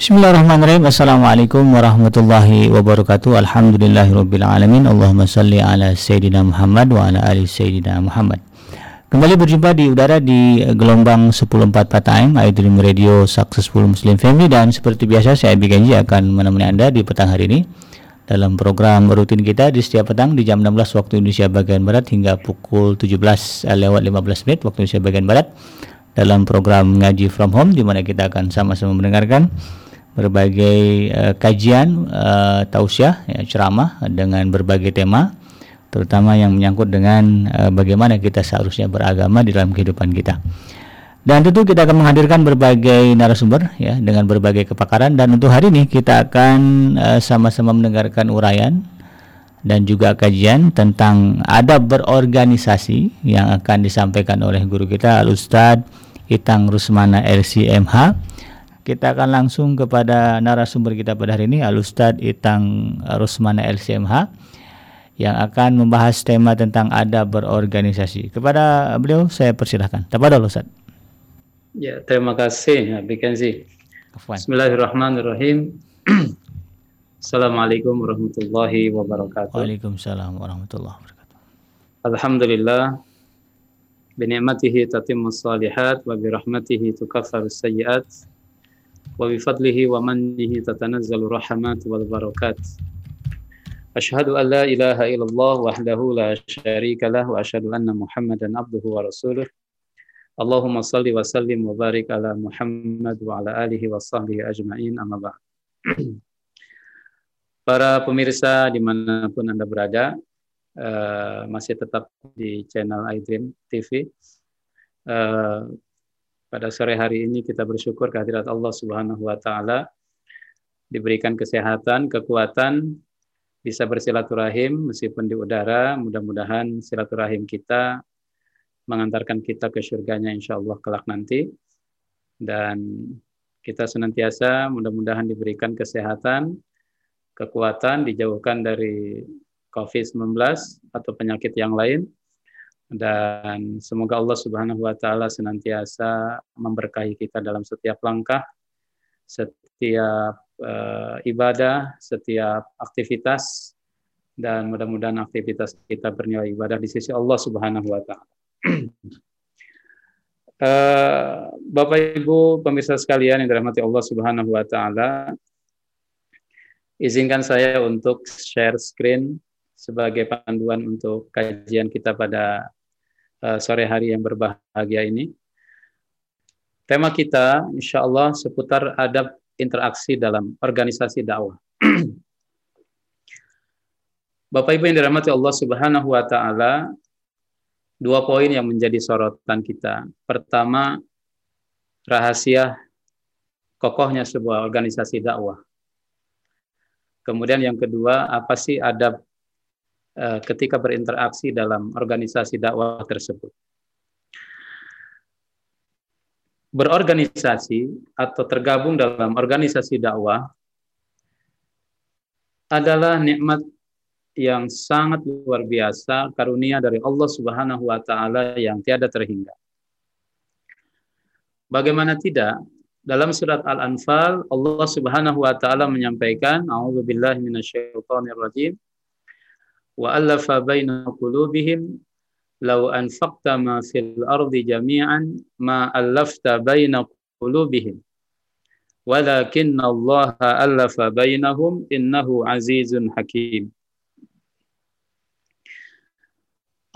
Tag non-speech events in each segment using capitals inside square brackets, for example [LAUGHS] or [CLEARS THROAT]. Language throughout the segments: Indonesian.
Bismillahirrahmanirrahim. Assalamualaikum warahmatullahi wabarakatuh. Alhamdulillahirabbil Allahumma salli ala sayyidina Muhammad wa ala ali sayyidina Muhammad. Kembali berjumpa di udara di gelombang 1044 AM iDream Radio Successful Muslim Family dan seperti biasa saya Abi akan menemani Anda di petang hari ini dalam program rutin kita di setiap petang di jam 16 waktu Indonesia bagian Barat hingga pukul 17 lewat 15 menit waktu Indonesia bagian Barat dalam program ngaji from home di mana kita akan sama-sama mendengarkan berbagai uh, kajian uh, tausiah ya, ceramah dengan berbagai tema terutama yang menyangkut dengan uh, bagaimana kita seharusnya beragama di dalam kehidupan kita. Dan tentu kita akan menghadirkan berbagai narasumber ya dengan berbagai kepakaran dan untuk hari ini kita akan sama-sama uh, mendengarkan uraian dan juga kajian tentang adab berorganisasi yang akan disampaikan oleh guru kita Ustadz Itang Rusmana LCMH kita akan langsung kepada narasumber kita pada hari ini Al Ustad Itang Rusmana LCMH yang akan membahas tema tentang adab berorganisasi. Kepada beliau saya persilahkan. Tafadhol Ustaz. Ya, terima kasih Habib Kenzi. Bismillahirrahmanirrahim. [CLEARS THROAT] Assalamualaikum warahmatullahi wabarakatuh. Waalaikumsalam warahmatullahi wabarakatuh. Alhamdulillah binikmatihi tatimmus salihat wa birahmatihi tukaffarus sayyiat Ashhadu an la ilaha illallah wahdahu la syarika lah wa asyhadu anna Muhammadan abduhu wa rasuluh. Allahumma salli wa sallim wa barik ala Muhammad wa ala alihi wa sahbihi ajma'in amma ba'd. [CLEARS THROAT] Para pemirsa di mana pun Anda berada, uh, masih tetap di channel iDream TV. Uh, pada sore hari ini kita bersyukur kehadirat Allah Subhanahu wa taala diberikan kesehatan, kekuatan bisa bersilaturahim meskipun di udara. Mudah-mudahan silaturahim kita mengantarkan kita ke surganya insya Allah kelak nanti. Dan kita senantiasa mudah-mudahan diberikan kesehatan, kekuatan, dijauhkan dari COVID-19 atau penyakit yang lain dan semoga Allah Subhanahu wa taala senantiasa memberkahi kita dalam setiap langkah, setiap uh, ibadah, setiap aktivitas dan mudah-mudahan aktivitas kita bernilai ibadah di sisi Allah Subhanahu wa taala. uh, [CLEARS THROAT] Bapak Ibu pemirsa sekalian yang dirahmati Allah Subhanahu wa taala, izinkan saya untuk share screen sebagai panduan untuk kajian kita pada sore hari yang berbahagia ini. Tema kita insya Allah seputar adab interaksi dalam organisasi dakwah. [CLEARS THROAT] Bapak Ibu yang dirahmati Allah Subhanahu wa taala, dua poin yang menjadi sorotan kita. Pertama, rahasia kokohnya sebuah organisasi dakwah. Kemudian yang kedua, apa sih adab Eh, ketika berinteraksi dalam organisasi dakwah tersebut. Berorganisasi atau tergabung dalam organisasi dakwah adalah nikmat yang sangat luar biasa karunia dari Allah Subhanahu wa taala yang tiada terhingga. Bagaimana tidak? Dalam surat Al-Anfal Allah Subhanahu wa taala menyampaikan, A'udzubillahi minasyaitonirrajim wa alafa baina qulubihim law anfaqta ma fil ardi jami'an ma alafta baina qulubihim. Walakin Allah alafa bainahum innahu azizun hakim.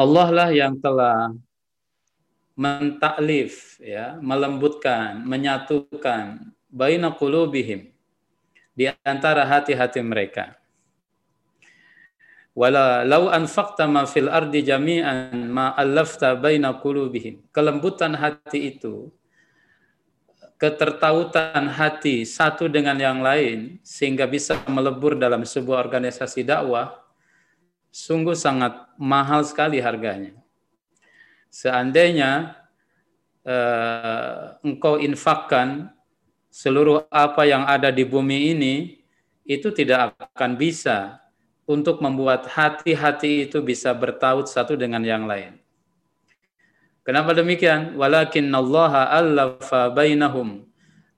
Allah lah yang telah mentaklif ya melembutkan menyatukan baina qulubihim di antara hati-hati mereka wala lau anfaqta ma fil ardi jami'an ma allafta baina qulubihim. Kelembutan hati itu ketertautan hati satu dengan yang lain sehingga bisa melebur dalam sebuah organisasi dakwah sungguh sangat mahal sekali harganya. Seandainya uh, engkau infakkan seluruh apa yang ada di bumi ini itu tidak akan bisa untuk membuat hati-hati itu bisa bertaut satu dengan yang lain. Kenapa demikian? Walakin Allah allafa bainahum.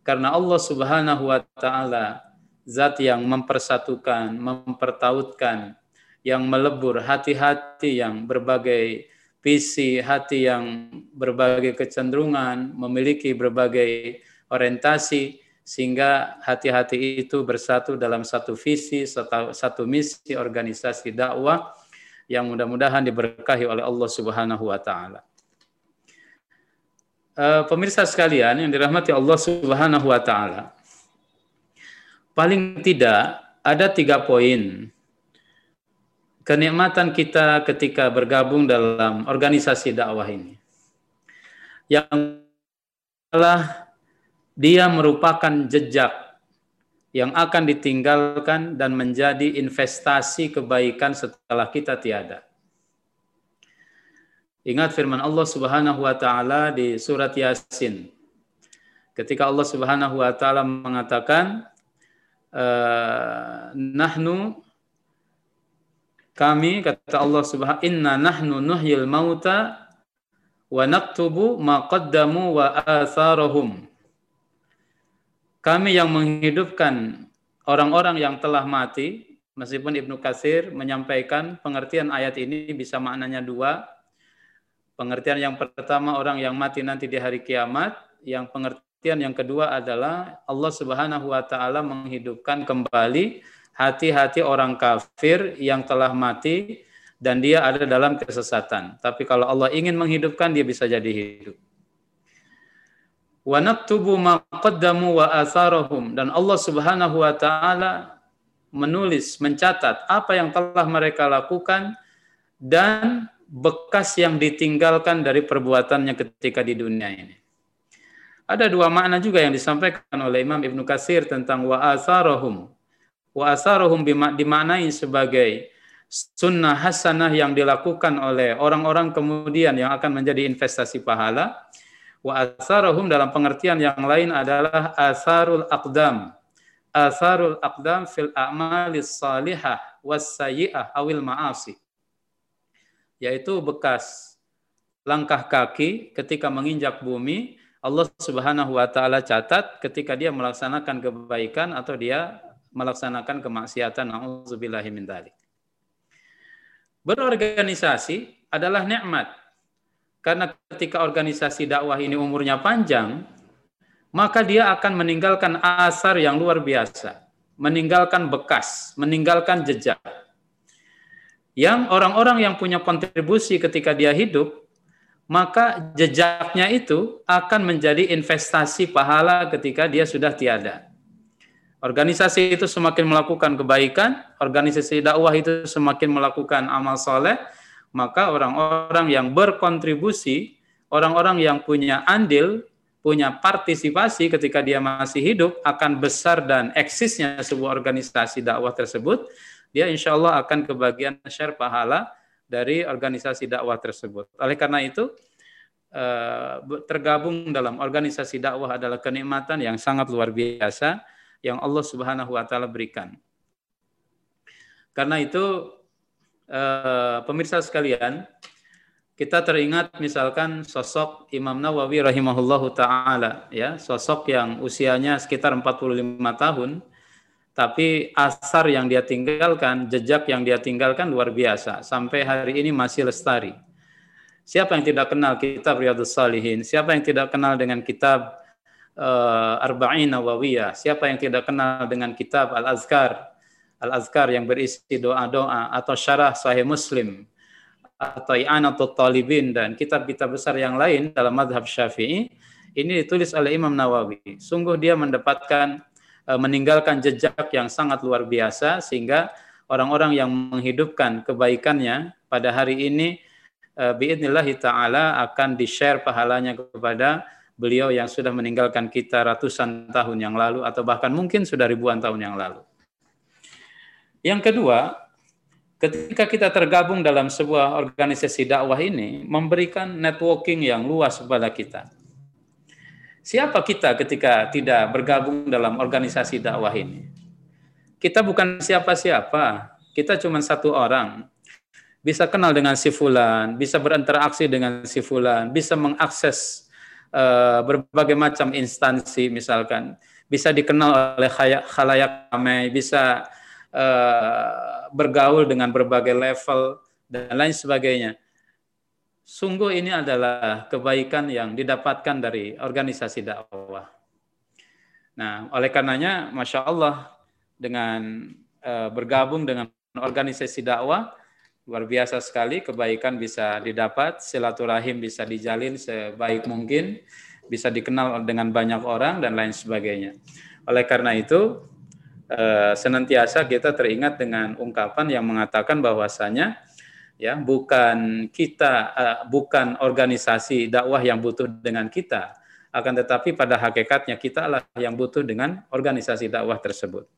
Karena Allah Subhanahu wa taala zat yang mempersatukan, mempertautkan, yang melebur hati-hati yang berbagai visi, hati yang berbagai kecenderungan, memiliki berbagai orientasi, sehingga hati-hati itu bersatu dalam satu visi, satu, satu misi organisasi dakwah yang mudah-mudahan diberkahi oleh Allah Subhanahu wa taala. Uh, pemirsa sekalian yang dirahmati Allah Subhanahu wa taala paling tidak ada tiga poin kenikmatan kita ketika bergabung dalam organisasi dakwah ini. Yang adalah dia merupakan jejak yang akan ditinggalkan dan menjadi investasi kebaikan setelah kita tiada. Ingat firman Allah Subhanahu wa taala di surat Yasin. Ketika Allah Subhanahu wa taala mengatakan Eh, nahnu kami kata Allah Subhanahu inna nahnu nuhyil mauta wa naktubu ma qaddamu wa atharahum kami yang menghidupkan orang-orang yang telah mati meskipun Ibnu Katsir menyampaikan pengertian ayat ini bisa maknanya dua pengertian yang pertama orang yang mati nanti di hari kiamat yang pengertian yang kedua adalah Allah Subhanahu wa taala menghidupkan kembali hati-hati orang kafir yang telah mati dan dia ada dalam kesesatan. Tapi kalau Allah ingin menghidupkan dia bisa jadi hidup. Wa naktubu ma qaddamu wa atharahum dan Allah Subhanahu wa taala menulis, mencatat apa yang telah mereka lakukan dan bekas yang ditinggalkan dari perbuatannya ketika di dunia ini. Ada dua makna juga yang disampaikan oleh Imam Ibnu Katsir tentang wa asarahum. Wa asarahum dimaknai sebagai sunnah hasanah yang dilakukan oleh orang-orang kemudian yang akan menjadi investasi pahala. Wa asarahum dalam pengertian yang lain adalah asarul aqdam. Asarul aqdam fil a'malis salihah was sayyi'ah awil ma'asi. Yaitu bekas langkah kaki ketika menginjak bumi Allah Subhanahu wa taala catat ketika dia melaksanakan kebaikan atau dia melaksanakan kemaksiatan auzubillahi min dzalik. Berorganisasi adalah nikmat. Karena ketika organisasi dakwah ini umurnya panjang, maka dia akan meninggalkan asar yang luar biasa, meninggalkan bekas, meninggalkan jejak. Yang orang-orang yang punya kontribusi ketika dia hidup maka jejaknya itu akan menjadi investasi pahala ketika dia sudah tiada. Organisasi itu semakin melakukan kebaikan, organisasi dakwah itu semakin melakukan amal soleh, maka orang-orang yang berkontribusi, orang-orang yang punya andil, punya partisipasi ketika dia masih hidup akan besar dan eksisnya sebuah organisasi dakwah tersebut, dia insya Allah akan kebagian share pahala dari organisasi dakwah tersebut. Oleh karena itu, eh, tergabung dalam organisasi dakwah adalah kenikmatan yang sangat luar biasa yang Allah Subhanahu wa taala berikan. Karena itu eh, pemirsa sekalian, kita teringat misalkan sosok Imam Nawawi rahimahullahu taala ya, sosok yang usianya sekitar 45 tahun tapi asar yang dia tinggalkan, jejak yang dia tinggalkan luar biasa. Sampai hari ini masih lestari. Siapa yang tidak kenal kitab Riyadus Salihin? Siapa yang tidak kenal dengan kitab uh, Arba'in Nawawiyah? Siapa yang tidak kenal dengan kitab Al-Azkar? Al-Azkar yang berisi doa-doa atau syarah Sahih Muslim atau I'anatul Talibin dan kitab-kitab besar yang lain dalam madhab Syafi'i ini ditulis oleh Imam Nawawi. Sungguh dia mendapatkan E, meninggalkan jejak yang sangat luar biasa sehingga orang-orang yang menghidupkan kebaikannya pada hari ini e, biidnillahi taala akan di-share pahalanya kepada beliau yang sudah meninggalkan kita ratusan tahun yang lalu atau bahkan mungkin sudah ribuan tahun yang lalu. Yang kedua, ketika kita tergabung dalam sebuah organisasi dakwah ini memberikan networking yang luas kepada kita. Siapa kita ketika tidak bergabung dalam organisasi dakwah ini? Kita bukan siapa-siapa. Kita cuma satu orang. Bisa kenal dengan si fulan, bisa berinteraksi dengan si fulan, bisa mengakses uh, berbagai macam instansi misalkan bisa dikenal oleh khalayak ramai, bisa uh, bergaul dengan berbagai level dan lain sebagainya. Sungguh ini adalah kebaikan yang didapatkan dari organisasi dakwah. Nah, oleh karenanya, masya Allah dengan uh, bergabung dengan organisasi dakwah, luar biasa sekali kebaikan bisa didapat, silaturahim bisa dijalin sebaik mungkin, bisa dikenal dengan banyak orang dan lain sebagainya. Oleh karena itu eh, senantiasa kita teringat dengan ungkapan yang mengatakan bahwasanya ya bukan kita eh, bukan organisasi dakwah yang butuh dengan kita, akan tetapi pada hakikatnya kita lah yang butuh dengan organisasi dakwah tersebut.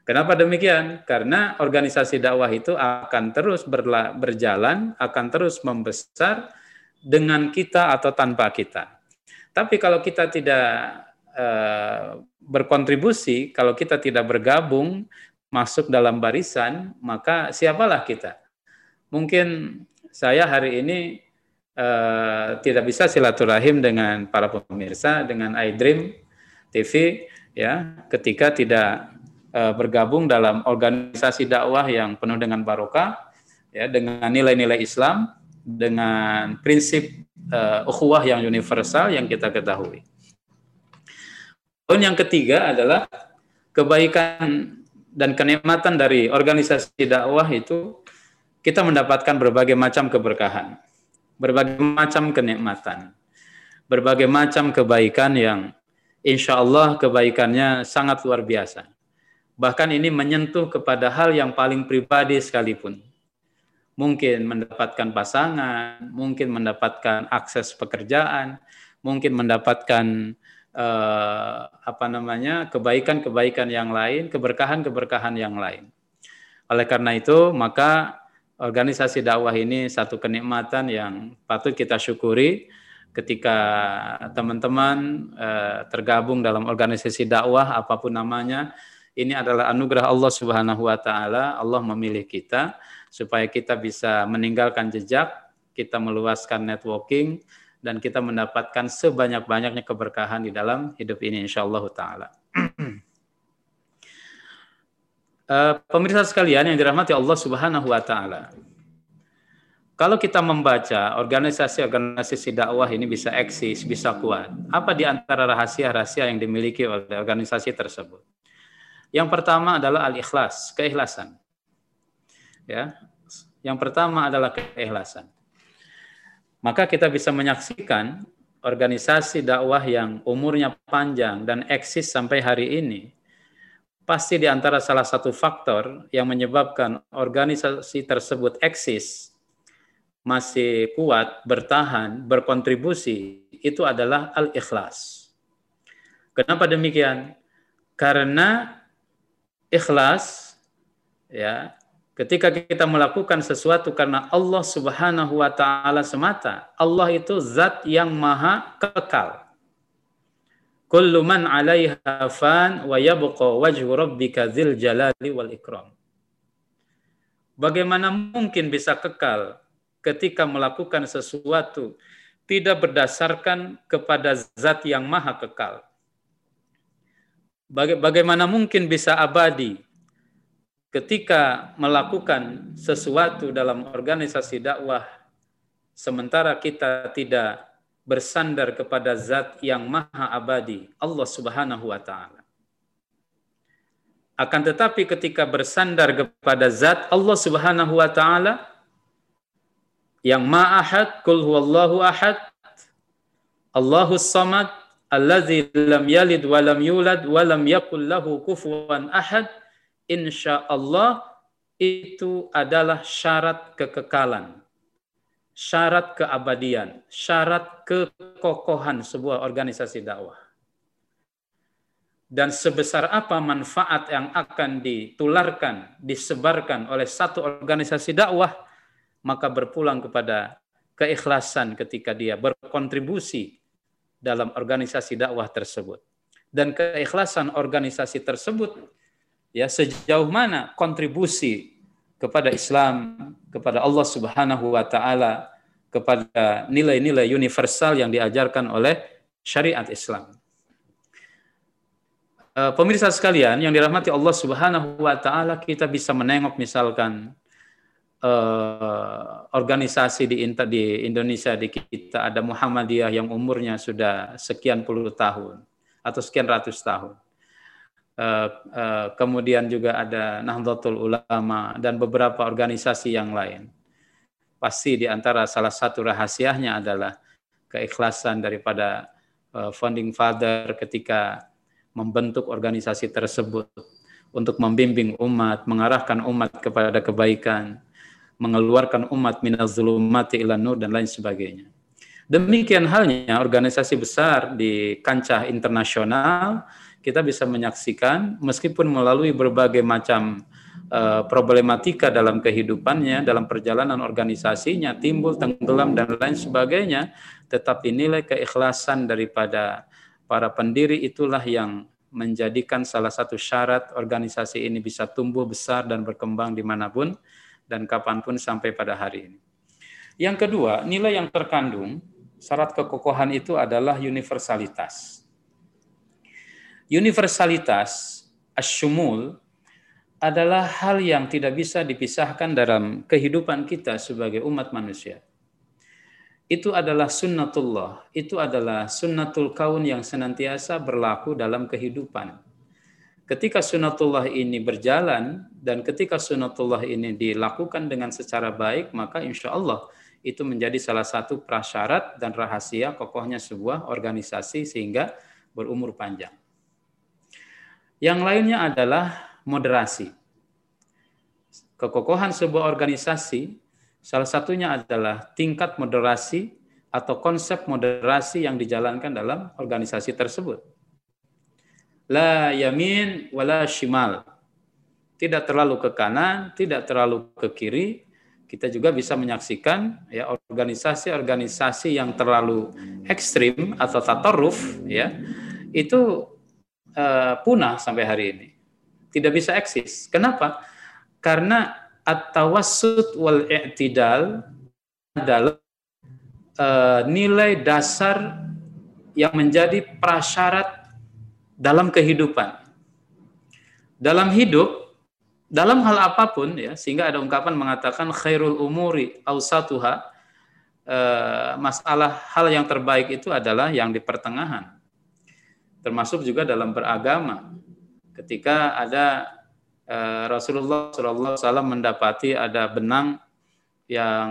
Kenapa demikian? Karena organisasi dakwah itu akan terus berla, berjalan, akan terus membesar dengan kita atau tanpa kita. Tapi kalau kita tidak uh, berkontribusi, kalau kita tidak bergabung masuk dalam barisan, maka siapalah kita? Mungkin saya hari ini uh, tidak bisa silaturahim dengan para pemirsa, dengan iDream TV, ya, ketika tidak uh, bergabung dalam organisasi dakwah yang penuh dengan barokah, ya, dengan nilai-nilai Islam, dengan prinsip uh, ukhuwah yang universal yang kita ketahui. Poin yang ketiga adalah kebaikan dan kenikmatan dari organisasi dakwah itu kita mendapatkan berbagai macam keberkahan, berbagai macam kenikmatan, berbagai macam kebaikan yang insya Allah kebaikannya sangat luar biasa. Bahkan ini menyentuh kepada hal yang paling pribadi sekalipun. Mungkin mendapatkan pasangan, mungkin mendapatkan akses pekerjaan, mungkin mendapatkan eh, apa namanya kebaikan-kebaikan yang lain, keberkahan-keberkahan yang lain. Oleh karena itu, maka organisasi dakwah ini satu kenikmatan yang patut kita syukuri ketika teman-teman eh, tergabung dalam organisasi dakwah apa pun namanya ini adalah anugerah Allah Subhanahu wa taala. Allah memilih kita supaya kita bisa meninggalkan jejak, kita meluaskan networking dan kita mendapatkan sebanyak-banyaknya keberkahan di dalam hidup ini insyaallah taala. uh, [CLEARS THROAT] pemirsa sekalian yang dirahmati Allah Subhanahu wa taala. Kalau kita membaca organisasi-organisasi dakwah ini bisa eksis, bisa kuat. Apa di antara rahasia-rahasia yang dimiliki oleh organisasi tersebut? Yang pertama adalah al-ikhlas, keikhlasan. Ya. Yang pertama adalah keikhlasan. Maka kita bisa menyaksikan organisasi dakwah yang umurnya panjang dan eksis sampai hari ini pasti di antara salah satu faktor yang menyebabkan organisasi tersebut eksis masih kuat, bertahan, berkontribusi itu adalah al-ikhlas. Kenapa demikian? Karena ikhlas ya ketika kita melakukan sesuatu karena Allah Subhanahu wa taala semata Allah itu zat yang maha kekal. Kullu man 'alaiha fan wa yabqa wajhu rabbika dzil jalali wal ikram. Bagaimana mungkin bisa kekal ketika melakukan sesuatu tidak berdasarkan kepada zat yang maha kekal? Bagaimana mungkin bisa abadi ketika melakukan sesuatu dalam organisasi dakwah sementara kita tidak bersandar kepada zat yang maha abadi Allah Subhanahu wa taala. Akan tetapi ketika bersandar kepada zat Allah Subhanahu wa taala yang ma'ahad kul huwallahu ahad Allahus samad allazi lam yalid wa lam yulad wa lam yakul lahu kufuwan ahad insyaallah itu adalah syarat kekekalan syarat keabadian syarat kekokohan sebuah organisasi dakwah dan sebesar apa manfaat yang akan ditularkan, disebarkan oleh satu organisasi dakwah, maka berpulang kepada keikhlasan ketika dia berkontribusi dalam organisasi dakwah tersebut. Dan keikhlasan organisasi tersebut ya sejauh mana kontribusi kepada Islam, kepada Allah Subhanahu wa taala kepada nilai-nilai universal yang diajarkan oleh syariat Islam. Eh, pemirsa sekalian yang dirahmati Allah Subhanahu wa taala, kita bisa menengok misalkan uh, organisasi di di Indonesia di kita ada Muhammadiyah yang umurnya sudah sekian puluh tahun atau sekian ratus tahun. Uh, uh, kemudian juga ada Nahdlatul Ulama dan beberapa organisasi yang lain. Pasti di antara salah satu rahasianya adalah keikhlasan daripada uh, founding father ketika membentuk organisasi tersebut untuk membimbing umat, mengarahkan umat kepada kebaikan, mengeluarkan umat minaz zulumati ila nur dan lain sebagainya. Demikian halnya organisasi besar di kancah internasional kita bisa menyaksikan meskipun melalui berbagai macam uh, problematika dalam kehidupannya, dalam perjalanan organisasinya timbul tenggelam dan lain sebagainya, tetapi nilai keikhlasan daripada para pendiri itulah yang menjadikan salah satu syarat organisasi ini bisa tumbuh besar dan berkembang di mana pun dan kapan pun sampai pada hari ini. Yang kedua, nilai yang terkandung syarat kekokohan itu adalah universalitas. Universalitas asyumul adalah hal yang tidak bisa dipisahkan dalam kehidupan kita sebagai umat manusia itu adalah sunnatullah, itu adalah sunnatul kaun yang senantiasa berlaku dalam kehidupan. Ketika sunnatullah ini berjalan dan ketika sunnatullah ini dilakukan dengan secara baik, maka insya Allah itu menjadi salah satu prasyarat dan rahasia kokohnya sebuah organisasi sehingga berumur panjang. Yang lainnya adalah moderasi. Kekokohan sebuah organisasi Salah satunya adalah tingkat moderasi atau konsep moderasi yang dijalankan dalam organisasi tersebut. La yamin wala shimal. Tidak terlalu ke kanan, tidak terlalu ke kiri. Kita juga bisa menyaksikan ya organisasi-organisasi yang terlalu ekstrim atau tataruf ya itu uh, punah sampai hari ini. Tidak bisa eksis. Kenapa? Karena at-tawassut wal i'tidal adalah uh, nilai dasar yang menjadi prasyarat dalam kehidupan. Dalam hidup, dalam hal apa pun ya, sehingga ada ungkapan mengatakan khairul umuri ausatuha uh, masalah hal yang terbaik itu adalah yang di pertengahan. Termasuk juga dalam beragama. Ketika ada Eh, Rasulullah SAW mendapati ada benang yang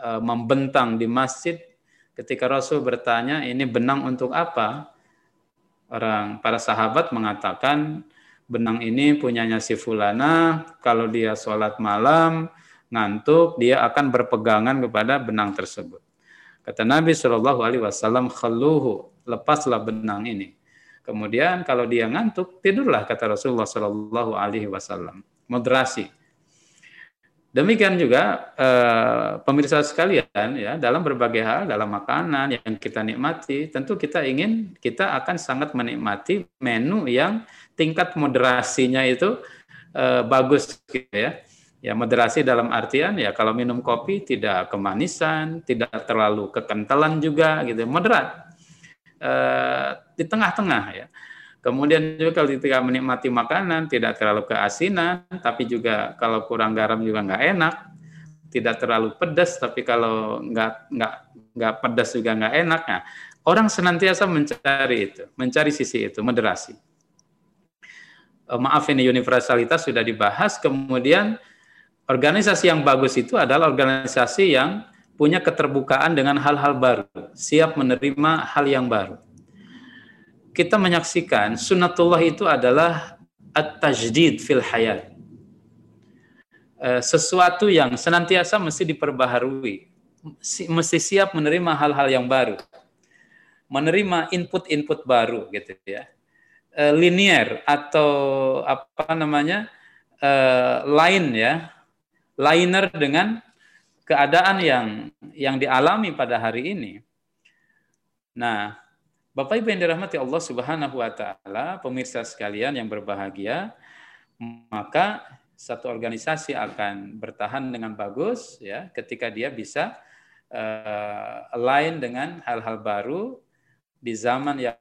eh, membentang di masjid. Ketika Rasul bertanya, ini benang untuk apa? Orang para sahabat mengatakan benang ini punyanya si fulana. Kalau dia sholat malam ngantuk, dia akan berpegangan kepada benang tersebut. Kata Nabi Shallallahu Alaihi Wasallam, lepaslah benang ini. Kemudian kalau dia ngantuk, tidurlah kata Rasulullah Shallallahu Alaihi Wasallam. Moderasi. Demikian juga eh, pemirsa sekalian ya dalam berbagai hal dalam makanan yang kita nikmati tentu kita ingin kita akan sangat menikmati menu yang tingkat moderasinya itu eh, bagus gitu ya ya moderasi dalam artian ya kalau minum kopi tidak kemanisan tidak terlalu kekentalan juga gitu moderat Eh, di tengah-tengah ya. Kemudian juga kalau ketika menikmati makanan tidak terlalu keasinan, tapi juga kalau kurang garam juga nggak enak. Tidak terlalu pedas, tapi kalau nggak nggak nggak pedas juga nggak enak. Nah, orang senantiasa mencari itu, mencari sisi itu, moderasi. Eh, maaf ini universalitas sudah dibahas. Kemudian organisasi yang bagus itu adalah organisasi yang punya keterbukaan dengan hal-hal baru, siap menerima hal yang baru. Kita menyaksikan sunnatullah itu adalah at-tajdid fil hayat. Eh, sesuatu yang senantiasa mesti diperbaharui, mesti siap menerima hal-hal yang baru, menerima input-input baru gitu ya. Eh, Linier atau apa namanya eh, lain ya, liner dengan keadaan yang yang dialami pada hari ini. Nah, Bapak Ibu yang dirahmati Allah Subhanahu wa taala, pemirsa sekalian yang berbahagia, maka satu organisasi akan bertahan dengan bagus ya ketika dia bisa uh, align dengan hal-hal baru di zaman yang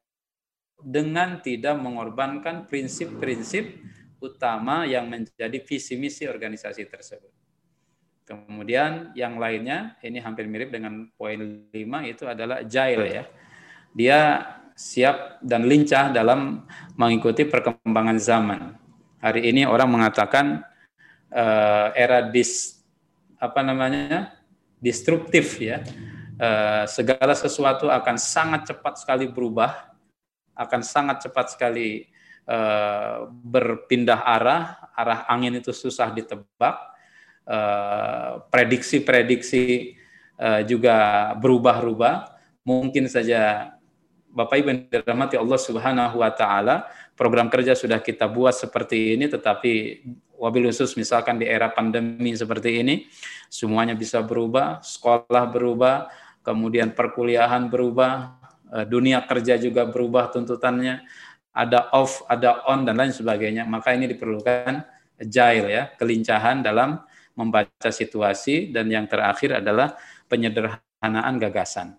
dengan tidak mengorbankan prinsip-prinsip utama yang menjadi visi misi organisasi tersebut. Kemudian yang lainnya ini hampir mirip dengan poin 5 itu adalah jail ya. Dia siap dan lincah dalam mengikuti perkembangan zaman. Hari ini orang mengatakan uh, era dis apa namanya? destruktif ya. Uh, segala sesuatu akan sangat cepat sekali berubah, akan sangat cepat sekali uh, berpindah arah, arah angin itu susah ditebak, prediksi-prediksi uh, juga berubah-ubah. Mungkin saja Bapak Ibu yang dirahmati Allah Subhanahu wa taala, program kerja sudah kita buat seperti ini tetapi wabil khusus misalkan di era pandemi seperti ini semuanya bisa berubah, sekolah berubah, kemudian perkuliahan berubah, eh, dunia kerja juga berubah tuntutannya, ada off, ada on dan lain sebagainya. Maka ini diperlukan agile ya, kelincahan dalam membaca situasi dan yang terakhir adalah penyederhanaan gagasan.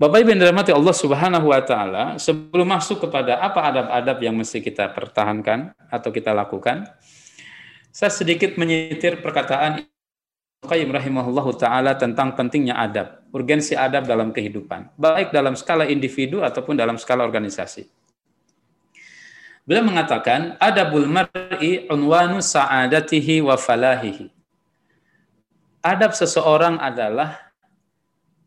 Bapak Ibu yang dirahmati Allah Subhanahu wa taala, sebelum masuk kepada apa adab-adab yang mesti kita pertahankan atau kita lakukan, saya sedikit menyitir perkataan Qayyim rahimahullah taala tentang pentingnya adab, urgensi adab dalam kehidupan, baik dalam skala individu ataupun dalam skala organisasi. Beliau mengatakan, adabul mar'i unwanu sa'adatihi wa falahihi. Adab seseorang adalah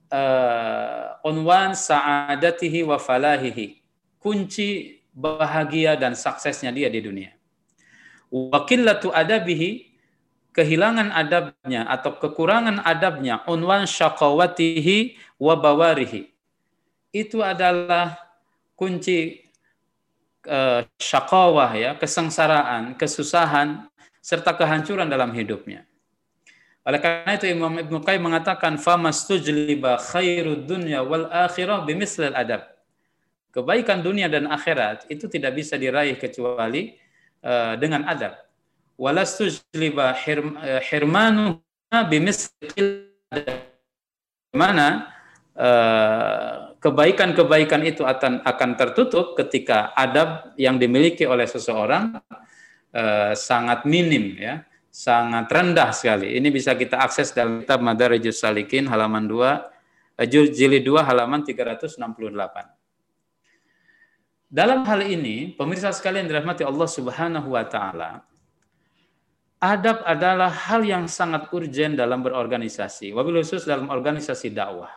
uh, unwan sa'adatihi wa falahihi. Kunci bahagia dan suksesnya dia di dunia. Wa qillatu adabihi kehilangan adabnya atau kekurangan adabnya unwan syaqawatihi wa bawarihi. Itu adalah kunci uh, syakawah ya, kesengsaraan, kesusahan serta kehancuran dalam hidupnya. Oleh karena itu Imam Ibnu Qayyim mengatakan famastujliba khairud dunya wal akhirah bimislil adab. Kebaikan dunia dan akhirat itu tidak bisa diraih kecuali uh, dengan adab. Walastujliba hirm, hirmanu bimislil adab. Mana uh, kebaikan-kebaikan itu akan akan tertutup ketika adab yang dimiliki oleh seseorang uh, sangat minim ya sangat rendah sekali. Ini bisa kita akses dalam kitab Madarijus Salikin halaman 2, eh, jilid 2 halaman 368. Dalam hal ini, pemirsa sekalian dirahmati Allah Subhanahu wa taala, adab adalah hal yang sangat urgen dalam berorganisasi, wabil khusus dalam organisasi dakwah.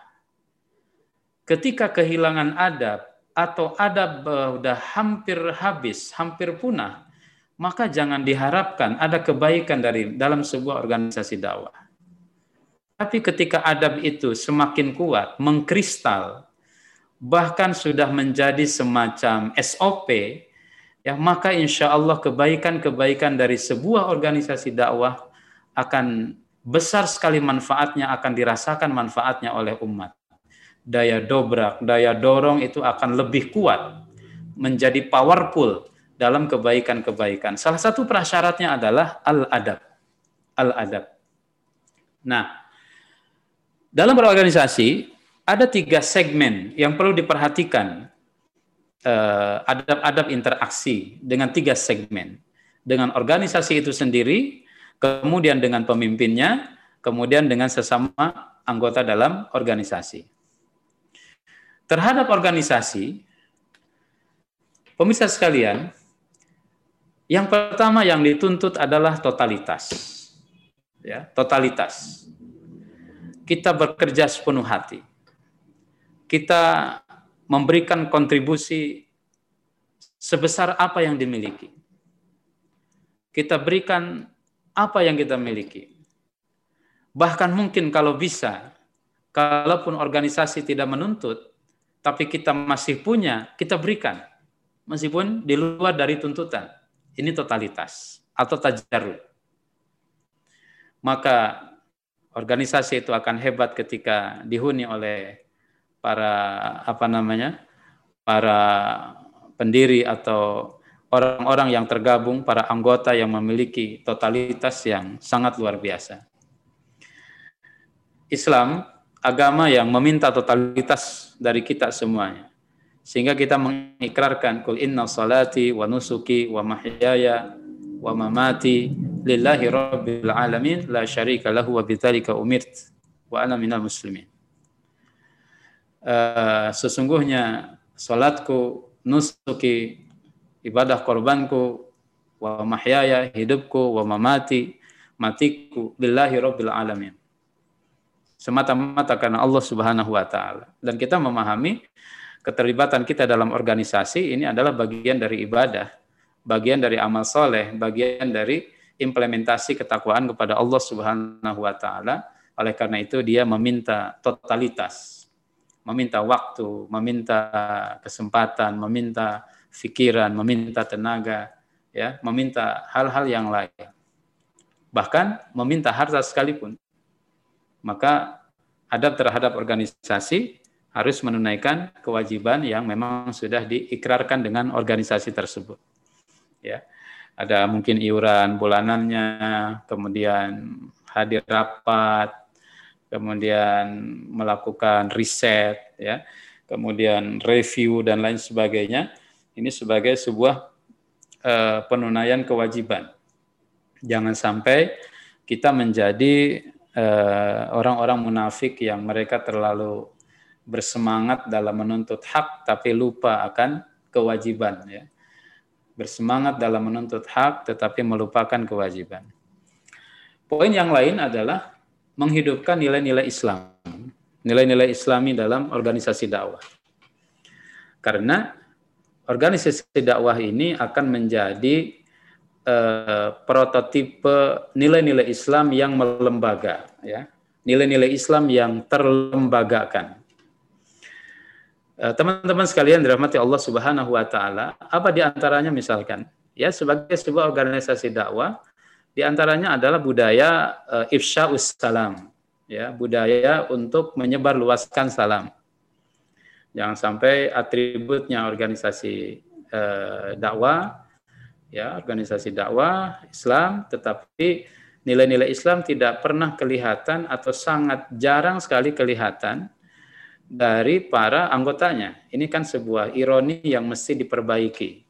Ketika kehilangan adab atau adab sudah hampir habis, hampir punah, maka jangan diharapkan ada kebaikan dari dalam sebuah organisasi dakwah. Tapi ketika adab itu semakin kuat, mengkristal, bahkan sudah menjadi semacam SOP, ya maka insya Allah kebaikan-kebaikan dari sebuah organisasi dakwah akan besar sekali manfaatnya, akan dirasakan manfaatnya oleh umat. Daya dobrak, daya dorong itu akan lebih kuat, menjadi powerful, dalam kebaikan-kebaikan. Salah satu prasyaratnya adalah al-adab. Al-adab. Nah, dalam berorganisasi ada tiga segmen yang perlu diperhatikan uh, adab-adab interaksi dengan tiga segmen. Dengan organisasi itu sendiri, kemudian dengan pemimpinnya, kemudian dengan sesama anggota dalam organisasi. Terhadap organisasi, pemirsa sekalian, yang pertama yang dituntut adalah totalitas. Ya, totalitas. Kita bekerja sepenuh hati. Kita memberikan kontribusi sebesar apa yang dimiliki. Kita berikan apa yang kita miliki. Bahkan mungkin kalau bisa, kalaupun organisasi tidak menuntut, tapi kita masih punya, kita berikan. Meskipun di luar dari tuntutan ini totalitas atau tajarud. Maka organisasi itu akan hebat ketika dihuni oleh para apa namanya? para pendiri atau orang-orang yang tergabung, para anggota yang memiliki totalitas yang sangat luar biasa. Islam agama yang meminta totalitas dari kita semuanya. Sehingga kita mengikrarkan kul inna salati wa nusuki wa mahyaya wa mamati lillahi rabbil alamin la syarika lahu wa bidzalika umirt wa ana minal muslimin. Uh, sesungguhnya salatku, nusuki, ibadah korbanku, wa mahyaya, hidupku, wa mamati, matiku lillahi rabbil alamin semata-mata karena Allah Subhanahu wa taala. Dan kita memahami keterlibatan kita dalam organisasi ini adalah bagian dari ibadah, bagian dari amal soleh, bagian dari implementasi ketakwaan kepada Allah Subhanahu wa taala. Oleh karena itu dia meminta totalitas, meminta waktu, meminta kesempatan, meminta pikiran, meminta tenaga, ya, meminta hal-hal yang lain. Bahkan meminta harta sekalipun maka adab terhadap organisasi harus menunaikan kewajiban yang memang sudah diikrarkan dengan organisasi tersebut. Ya. Ada mungkin iuran bulanannya, kemudian hadir rapat, kemudian melakukan riset, ya, kemudian review dan lain sebagainya. Ini sebagai sebuah uh, penunaian kewajiban. Jangan sampai kita menjadi Eh, orang-orang munafik yang mereka terlalu bersemangat dalam menuntut hak tapi lupa akan kewajiban ya. Bersemangat dalam menuntut hak tetapi melupakan kewajiban. Poin yang lain adalah menghidupkan nilai-nilai Islam. Nilai-nilai Islami dalam organisasi dakwah. Karena organisasi dakwah ini akan menjadi uh, prototipe nilai-nilai Islam yang melembaga, ya, nilai-nilai Islam yang terlembagakan. Eh, teman-teman sekalian dirahmati Allah Subhanahu Wa Taala, apa di antaranya misalkan, ya sebagai sebuah organisasi dakwah, di antaranya adalah budaya uh, ifsha salam, ya budaya untuk menyebar luaskan salam. Jangan sampai atributnya organisasi uh, dakwah ya organisasi dakwah Islam tetapi nilai-nilai Islam tidak pernah kelihatan atau sangat jarang sekali kelihatan dari para anggotanya. Ini kan sebuah ironi yang mesti diperbaiki.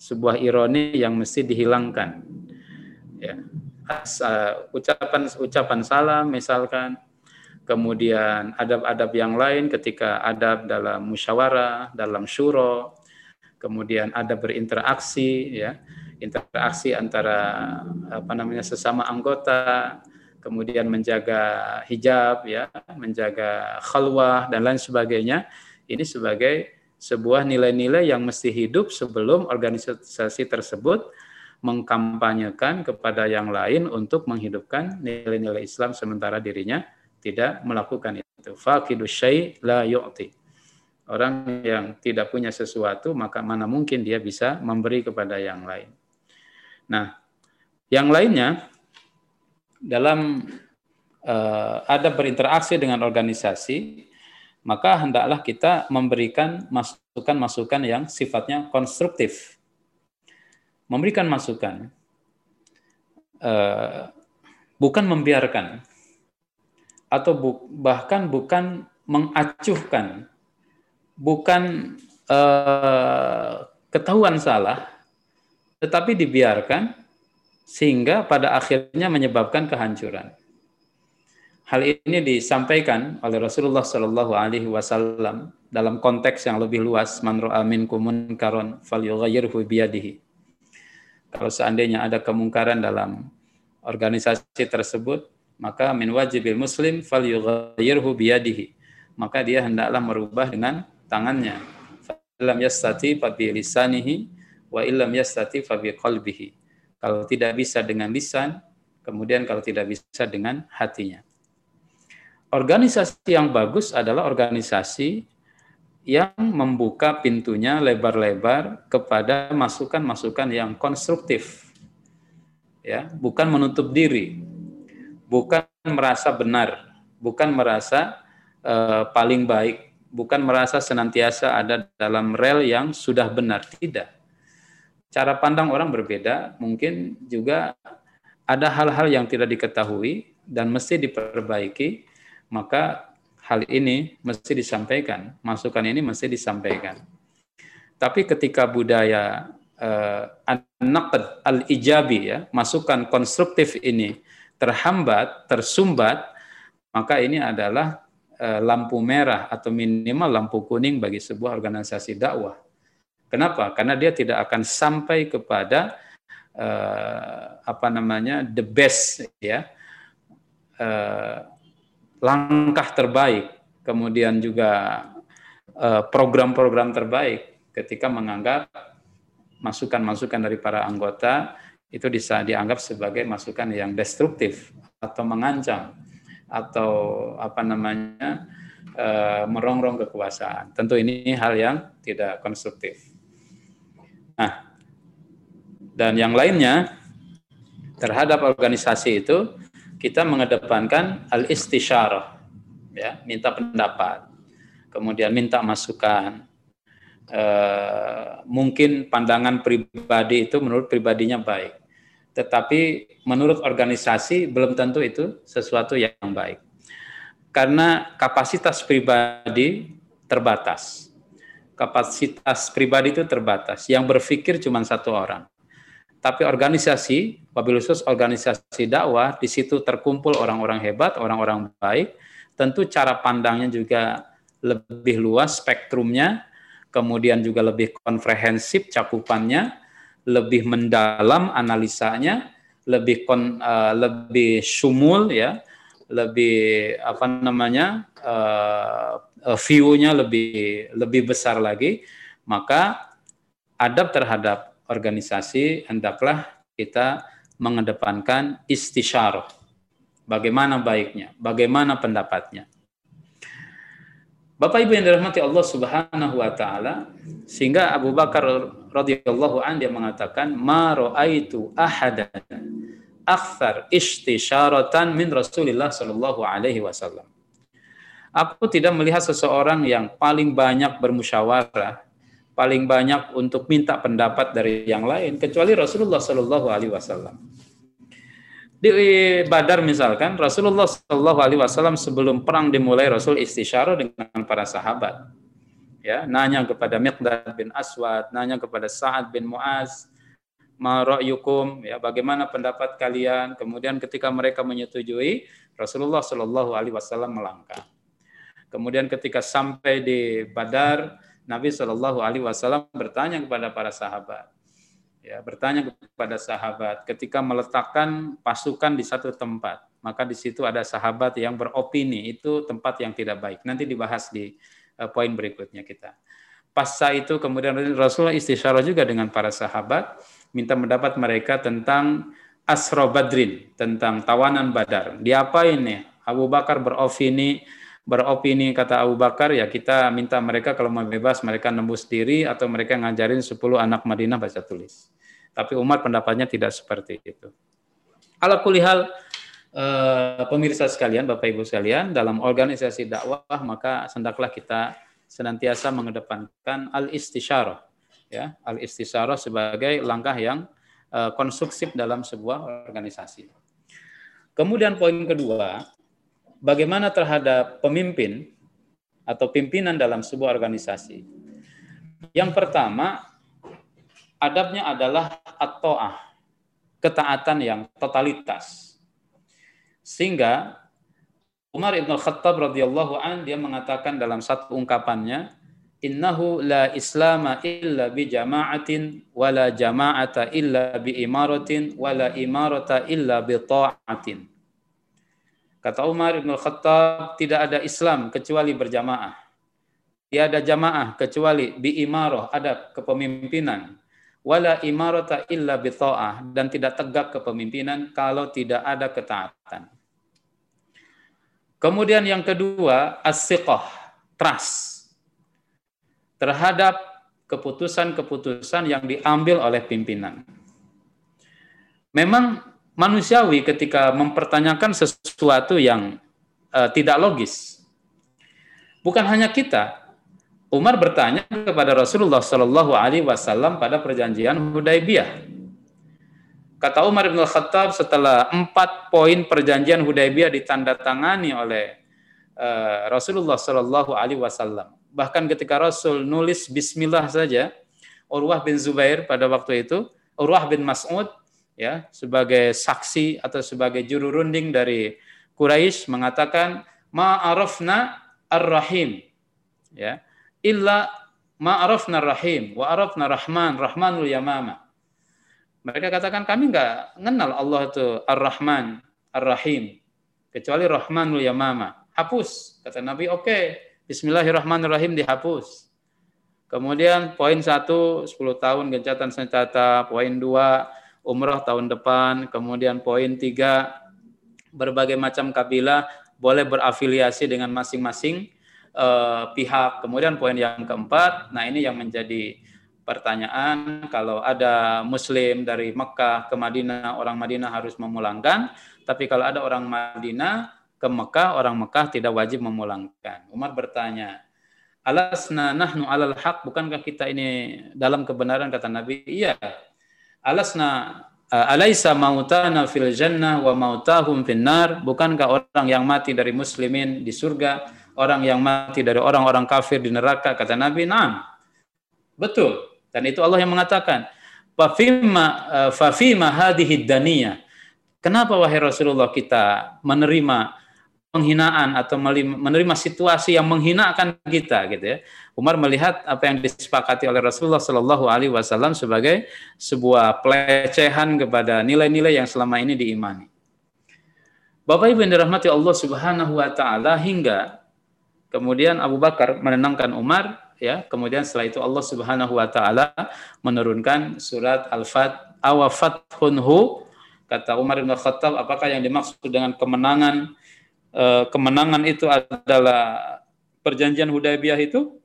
Sebuah ironi yang mesti dihilangkan. Ya. ucapan ucapan salam misalkan kemudian adab-adab yang lain ketika adab dalam musyawarah, dalam syuro, kemudian ada berinteraksi ya interaksi antara apa namanya sesama anggota kemudian menjaga hijab ya menjaga khalwah dan lain sebagainya ini sebagai sebuah nilai-nilai yang mesti hidup sebelum organisasi tersebut mengkampanyekan kepada yang lain untuk menghidupkan nilai-nilai Islam sementara dirinya tidak melakukan itu. Faqidu syai la yu'ti Orang yang tidak punya sesuatu, maka mana mungkin dia bisa memberi kepada yang lain. Nah, yang lainnya dalam uh, ada berinteraksi dengan organisasi, maka hendaklah kita memberikan masukan-masukan yang sifatnya konstruktif. Memberikan masukan, uh, bukan membiarkan, atau bu bahkan bukan mengacuhkan bukan uh, ketahuan salah, tetapi dibiarkan sehingga pada akhirnya menyebabkan kehancuran. Hal ini disampaikan oleh Rasulullah Shallallahu Alaihi Wasallam dalam konteks yang lebih luas. Man amin kumun karon biyadihi. Kalau seandainya ada kemungkaran dalam organisasi tersebut, maka min wajibil muslim fal biyadihi. Maka dia hendaklah merubah dengan tangannya. Falam yastati fa bi lisanihi wa illam yastati fa bi qalbihi. Kalau tidak bisa dengan lisan, kemudian kalau tidak bisa dengan hatinya. Organisasi yang bagus adalah organisasi yang membuka pintunya lebar-lebar kepada masukan-masukan yang konstruktif. Ya, bukan menutup diri, bukan merasa benar, bukan merasa uh, paling baik, bukan merasa senantiasa ada dalam rel yang sudah benar, tidak. Cara pandang orang berbeda, mungkin juga ada hal-hal yang tidak diketahui dan mesti diperbaiki, maka hal ini mesti disampaikan, masukan ini mesti disampaikan. Tapi ketika budaya uh, al-ijabi ya, masukan konstruktif ini terhambat, tersumbat, maka ini adalah uh, lampu merah atau minimal lampu kuning bagi sebuah organisasi dakwah. Kenapa? Karena dia tidak akan sampai kepada uh, apa namanya the best ya uh, langkah terbaik, kemudian juga program-program terbaik ketika menganggap masukan-masukan dari para anggota itu bisa dianggap sebagai masukan yang destruktif atau mengancam atau apa namanya merongrong kekuasaan. Tentu ini hal yang tidak konstruktif. Nah, dan yang lainnya terhadap organisasi itu kita mengedepankan al istisyarah ya, minta pendapat. Kemudian minta masukan, Eh, mungkin pandangan pribadi itu menurut pribadinya baik, tetapi menurut organisasi belum tentu itu sesuatu yang baik. Karena kapasitas pribadi terbatas. Kapasitas pribadi itu terbatas. Yang berpikir cuma satu orang. Tapi organisasi, wabil khusus organisasi dakwah, di situ terkumpul orang-orang hebat, orang-orang baik. Tentu cara pandangnya juga lebih luas spektrumnya, kemudian juga lebih komprehensif cakupannya, lebih mendalam analisanya, lebih kon, uh, lebih sumul ya, lebih apa namanya uh, view-nya lebih lebih besar lagi, maka adab terhadap organisasi hendaklah kita mengedepankan istisyarah. Bagaimana baiknya, bagaimana pendapatnya. Bapak Ibu yang dirahmati Allah Subhanahu wa taala, sehingga Abu Bakar radhiyallahu an dia mengatakan, "Ma ra'aitu ahadan akthar istisyaratan min Rasulillah sallallahu alaihi wasallam." Aku tidak melihat seseorang yang paling banyak bermusyawarah, paling banyak untuk minta pendapat dari yang lain kecuali Rasulullah sallallahu alaihi wasallam. Di Badar misalkan Rasulullah Shallallahu Alaihi Wasallam sebelum perang dimulai Rasul istisyarah dengan para sahabat, ya nanya kepada Miqdad bin Aswad, nanya kepada Sa'ad bin Muaz, Marayukum, ya bagaimana pendapat kalian? Kemudian ketika mereka menyetujui, Rasulullah Shallallahu Alaihi Wasallam melangkah. Kemudian ketika sampai di Badar, Nabi Shallallahu Alaihi Wasallam bertanya kepada para sahabat, ya bertanya kepada sahabat ketika meletakkan pasukan di satu tempat maka di situ ada sahabat yang beropini itu tempat yang tidak baik. Nanti dibahas di uh, poin berikutnya kita. Pasca itu kemudian Rasulullah istisyarah juga dengan para sahabat minta mendapat mereka tentang Asro Badrin tentang tawanan Badar. Diapain nih? Abu Bakar beropini beropini kata Abu Bakar ya kita minta mereka kalau mau bebas mereka nembus diri atau mereka ngajarin 10 anak Madinah baca tulis. Tapi Umar pendapatnya tidak seperti itu. Ala kulihal eh, pemirsa sekalian, Bapak Ibu sekalian, dalam organisasi dakwah maka sendaklah kita senantiasa mengedepankan al-istisyarah ya, al-istisyarah sebagai langkah yang eh, konstruksif dalam sebuah organisasi. Kemudian poin kedua, bagaimana terhadap pemimpin atau pimpinan dalam sebuah organisasi. Yang pertama, adabnya adalah at-ta'ah, ketaatan yang totalitas. Sehingga Umar Ibn Khattab radhiyallahu an dia mengatakan dalam satu ungkapannya, innahu la islama illa bi jama'atin wala jama'ata illa bi imaratin wala imarata illa bi ta'atin. Kata Umar bin Khattab, tidak ada Islam kecuali berjamaah. Tiada jamaah kecuali bi imarah, ada kepemimpinan. Wala imarata illa bi dan tidak tegak kepemimpinan kalau tidak ada ketaatan. Kemudian yang kedua, as-siqah, trust terhadap keputusan-keputusan yang diambil oleh pimpinan. Memang manusiawi ketika mempertanyakan sesuatu yang uh, tidak logis. Bukan hanya kita. Umar bertanya kepada Rasulullah Shallallahu Alaihi Wasallam pada perjanjian Hudaybiyah. Kata Umar bin Khattab setelah empat poin perjanjian Hudaybiyah ditandatangani oleh uh, Rasulullah Shallallahu Alaihi Wasallam. Bahkan ketika Rasul nulis Bismillah saja, Urwah bin Zubair pada waktu itu, Urwah bin Mas'ud ya sebagai saksi atau sebagai juru runding dari Quraisy mengatakan ma'arafna ar-rahim ya. Illa ma'arafna rahim wa arafna rahman rahmanul yamama. Mereka katakan kami enggak mengenal Allah itu ar-rahman ar-rahim kecuali rahmanul yamama. Hapus kata Nabi. Oke okay. Bismillahirrahmanirrahim dihapus. Kemudian poin satu 10 tahun gencatan senjata poin dua umrah tahun depan kemudian poin tiga berbagai macam kabilah boleh berafiliasi dengan masing-masing uh, pihak. Kemudian poin yang keempat, nah ini yang menjadi pertanyaan kalau ada muslim dari Mekah ke Madinah, orang Madinah harus memulangkan, tapi kalau ada orang Madinah ke Mekah, orang Mekah tidak wajib memulangkan. Umar bertanya, Alasna nahnu alal haq, bukankah kita ini dalam kebenaran kata Nabi? Iya. Alasna Eh, alaisa mautana fil jannah wa mautahum finnar. Bukankah orang yang mati dari muslimin di surga orang yang mati dari orang-orang kafir di neraka? Kata Nabi nah betul. Dan itu Allah yang mengatakan fafima eh, fafima hadhihi daniyah kenapa wahai Rasulullah kita menerima penghinaan atau menerima situasi yang menghinakan kita gitu ya. Umar melihat apa yang disepakati oleh Rasulullah Shallallahu alaihi wasallam sebagai sebuah pelecehan kepada nilai-nilai yang selama ini diimani. Bapak Ibu yang dirahmati Allah Subhanahu wa taala hingga kemudian Abu Bakar menenangkan Umar ya, kemudian setelah itu Allah Subhanahu wa taala menurunkan surat Al-Fat awafathunhu kata Umar bin Khattab apakah yang dimaksud dengan kemenangan Eh, kemenangan itu adalah perjanjian Hudaybiyah itu?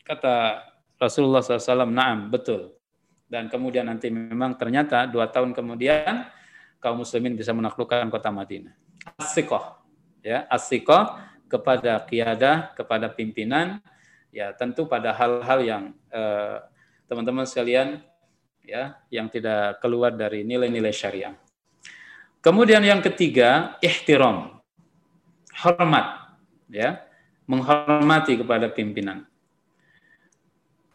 Kata Rasulullah SAW, naam, betul. Dan kemudian nanti memang ternyata dua tahun kemudian kaum muslimin bisa menaklukkan kota Madinah. Asikoh, ya, asikoh kepada kiadah, kepada pimpinan, ya tentu pada hal-hal yang eh, teman-teman eh, sekalian ya yang tidak keluar dari nilai-nilai syariah. Kemudian yang ketiga, ihtiram hormat ya. Menghormati kepada pimpinan.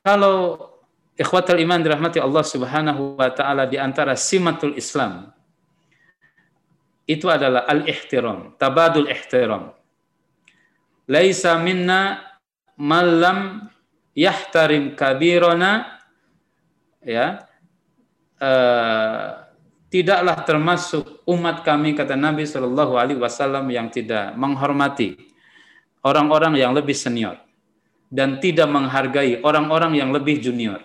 Kalau ikhwatul iman dirahmati Allah Subhanahu wa taala di antara simatul Islam itu adalah al-ihtiram, tabadul ihtiram. Laisa minna malam yahtarim kabirona ya. Uh, tidaklah termasuk umat kami kata Nabi Shallallahu Alaihi Wasallam yang tidak menghormati orang-orang yang lebih senior dan tidak menghargai orang-orang yang lebih junior.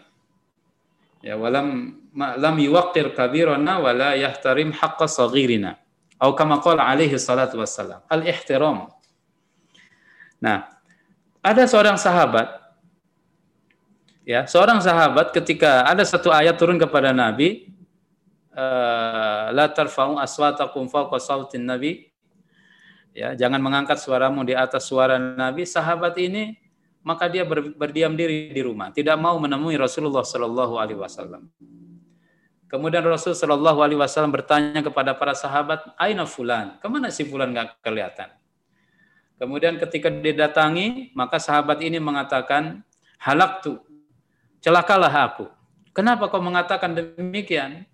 Ya walam lam yuwaqqir kabirana wala yahtarim haqqa saghirina. Atau kama qala alaihi salatu wassalam. Al-ihtiram. Nah, ada seorang sahabat ya, seorang sahabat ketika ada satu ayat turun kepada Nabi, la tarfa'u aswatakum fawqa sautin nabi. Ya jangan mengangkat suaramu di atas suara nabi. Sahabat ini maka dia ber, berdiam diri di rumah. Tidak mau menemui Rasulullah Shallallahu alaihi wasallam. Kemudian Rasul Shallallahu alaihi wasallam bertanya kepada para sahabat aina fulan? Ke mana si fulan nggak kelihatan? Kemudian ketika didatangi maka sahabat ini mengatakan halak tu celakalah aku. Kenapa kau mengatakan demikian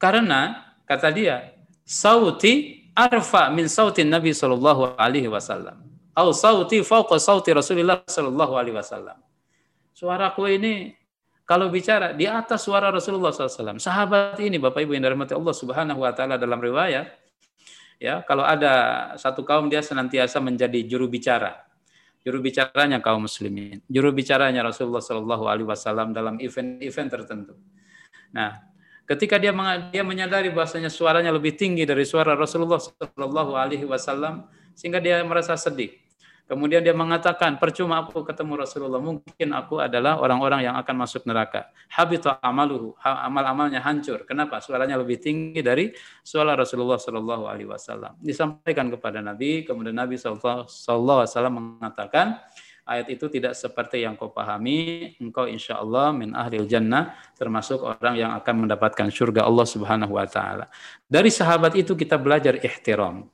karena kata dia, sauti arfa min sauti Nabi Shallallahu alaihi wasallam. Au sauti fauqa sauti Rasulullah Shallallahu alaihi wasallam. Suaraku ini kalau bicara di atas suara Rasulullah SAW. Sahabat ini Bapak Ibu yang dirahmati Allah Subhanahu wa taala dalam riwayat ya, kalau ada satu kaum dia senantiasa menjadi juru bicara. Juru bicaranya kaum muslimin, juru bicaranya Rasulullah wasallam dalam event-event tertentu. Nah, Ketika dia dia menyadari bahasanya suaranya lebih tinggi dari suara Rasulullah Shallallahu Alaihi Wasallam, sehingga dia merasa sedih. Kemudian dia mengatakan, percuma aku ketemu Rasulullah, mungkin aku adalah orang-orang yang akan masuk neraka. Habita amaluhu, amal-amalnya hancur. Kenapa? Suaranya lebih tinggi dari suara Rasulullah Shallallahu Alaihi Wasallam. Disampaikan kepada Nabi, kemudian Nabi Shallallahu Alaihi Wasallam mengatakan, ayat itu tidak seperti yang kau pahami, engkau insya Allah min ahlil jannah, termasuk orang yang akan mendapatkan surga Allah subhanahu wa ta'ala. Dari sahabat itu kita belajar ihtiram.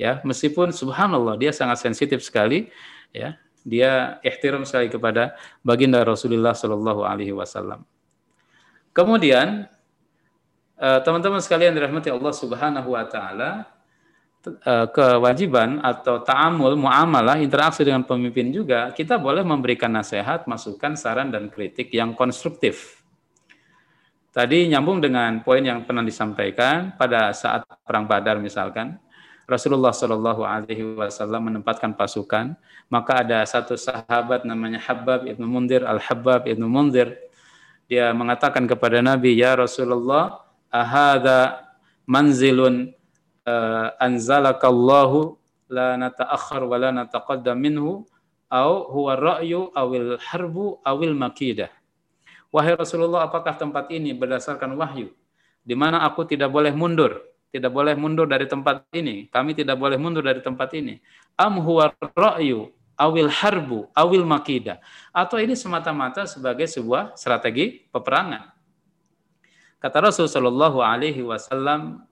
ya meskipun subhanallah dia sangat sensitif sekali ya dia ihtiram sekali kepada baginda Rasulullah Shallallahu Alaihi Wasallam. Kemudian eh, teman-teman sekalian dirahmati Allah Subhanahu Wa Taala kewajiban atau ta'amul, muamalah, interaksi dengan pemimpin juga, kita boleh memberikan nasihat, masukan, saran, dan kritik yang konstruktif. Tadi nyambung dengan poin yang pernah disampaikan pada saat perang Badar misalkan, Rasulullah Shallallahu Alaihi Wasallam menempatkan pasukan, maka ada satu sahabat namanya Habab ibnu Mundir al Habab ibnu Mundir, dia mengatakan kepada Nabi, ya Rasulullah, ahada manzilun uh, anzalakallahu la nata'akhir wa la nataqaddam minhu au huwa ra'yu awil harbu awil makidah. Wahai Rasulullah, apakah tempat ini berdasarkan wahyu di mana aku tidak boleh mundur tidak boleh mundur dari tempat ini. Kami tidak boleh mundur dari tempat ini. Am huwa ra'yu awil harbu awil makida. Atau ini semata-mata sebagai sebuah strategi peperangan. Kata Rasul sallallahu alaihi wasallam,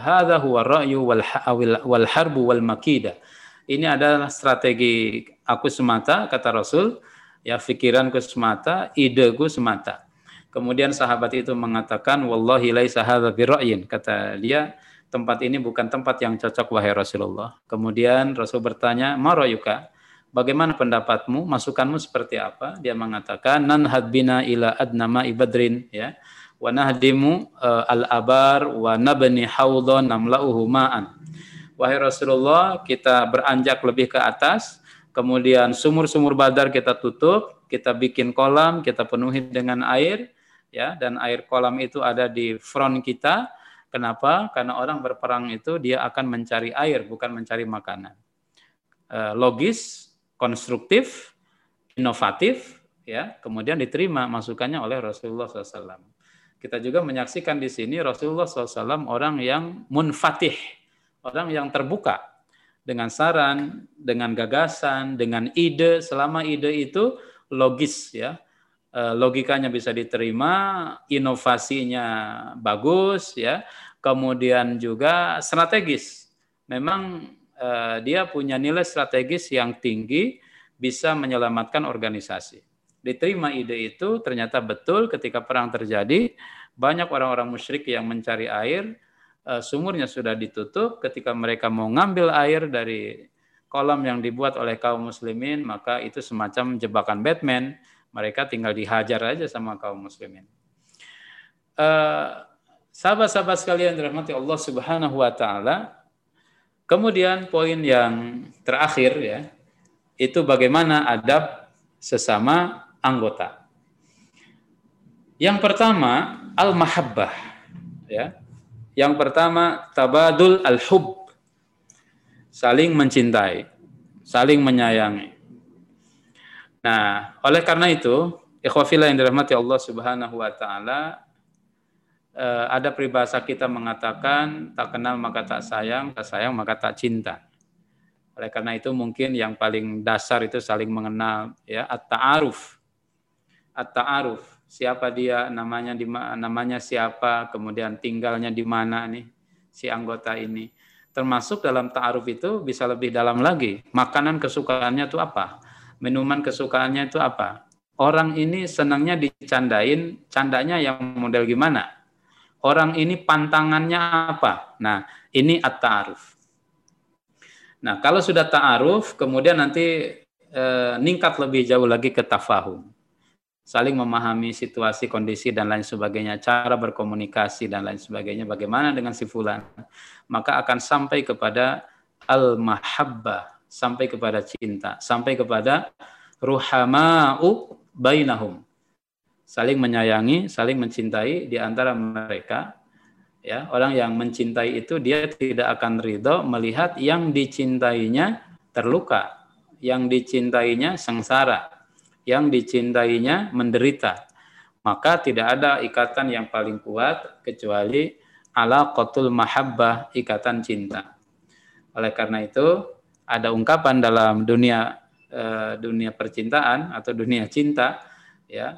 "Hadza huwa ra'yu wal harbu wal makida." Ini adalah strategi aku semata kata Rasul, ya pikiranku semata, ideku semata. Kemudian sahabat itu mengatakan, Wallahi laisa hadha bira'yin. Kata dia, tempat ini bukan tempat yang cocok wahai Rasulullah. Kemudian Rasul bertanya, Marayuka, bagaimana pendapatmu? Masukanmu seperti apa? Dia mengatakan, Nan hadbina ila adnama ibadrin. Ya. Wa nahdimu uh, al-abar wa nabni hawdhan namla'uhu ma'an. Wahai Rasulullah, kita beranjak lebih ke atas, kemudian sumur-sumur badar kita tutup, kita bikin kolam, kita penuhi dengan air, ya dan air kolam itu ada di front kita. Kenapa? Karena orang berperang itu dia akan mencari air bukan mencari makanan. E, logis, konstruktif, inovatif, ya kemudian diterima masukannya oleh Rasulullah SAW. Kita juga menyaksikan di sini Rasulullah SAW orang yang munfatih, orang yang terbuka dengan saran, dengan gagasan, dengan ide. Selama ide itu logis, ya Eh, logikanya bisa diterima, inovasinya bagus ya, kemudian juga strategis. Memang eh, dia punya nilai strategis yang tinggi, bisa menyelamatkan organisasi. Diterima ide itu ternyata betul ketika perang terjadi, banyak orang-orang musyrik yang mencari air, eh, sumurnya sudah ditutup, ketika mereka mau ngambil air dari kolam yang dibuat oleh kaum muslimin, maka itu semacam jebakan Batman mereka tinggal dihajar aja sama kaum muslimin. Uh, sahabat-sahabat sekalian dirahmati Allah Subhanahu wa taala. Kemudian poin yang terakhir ya, itu bagaimana adab sesama anggota. Yang pertama al-mahabbah ya. Yang pertama tabadul al-hub. Saling mencintai, saling menyayangi. Nah, oleh karena itu, ikhwafillah yang dirahmati Allah Subhanahu wa taala eh, ada peribahasa kita mengatakan tak kenal maka tak sayang, tak sayang maka tak cinta. Oleh karena itu mungkin yang paling dasar itu saling mengenal ya at-ta'aruf. At-ta'aruf, siapa dia, namanya di namanya siapa, kemudian tinggalnya di mana nih si anggota ini. Termasuk dalam ta'aruf itu bisa lebih dalam lagi. Makanan kesukaannya itu apa? minuman kesukaannya itu apa? Orang ini senangnya dicandain, candanya yang model gimana? Orang ini pantangannya apa? Nah, ini at-ta'aruf. Nah, kalau sudah ta'aruf, kemudian nanti e, ningkat lebih jauh lagi ke tafahum. Saling memahami situasi, kondisi, dan lain sebagainya, cara berkomunikasi, dan lain sebagainya, bagaimana dengan si fulan. Maka akan sampai kepada al-mahabbah, sampai kepada cinta, sampai kepada ruhama'u bainahum. Saling menyayangi, saling mencintai di antara mereka. Ya, orang yang mencintai itu dia tidak akan ridho melihat yang dicintainya terluka, yang dicintainya sengsara, yang dicintainya menderita. Maka tidak ada ikatan yang paling kuat kecuali ala qatul mahabbah, ikatan cinta. Oleh karena itu, ada ungkapan dalam dunia uh, dunia percintaan atau dunia cinta ya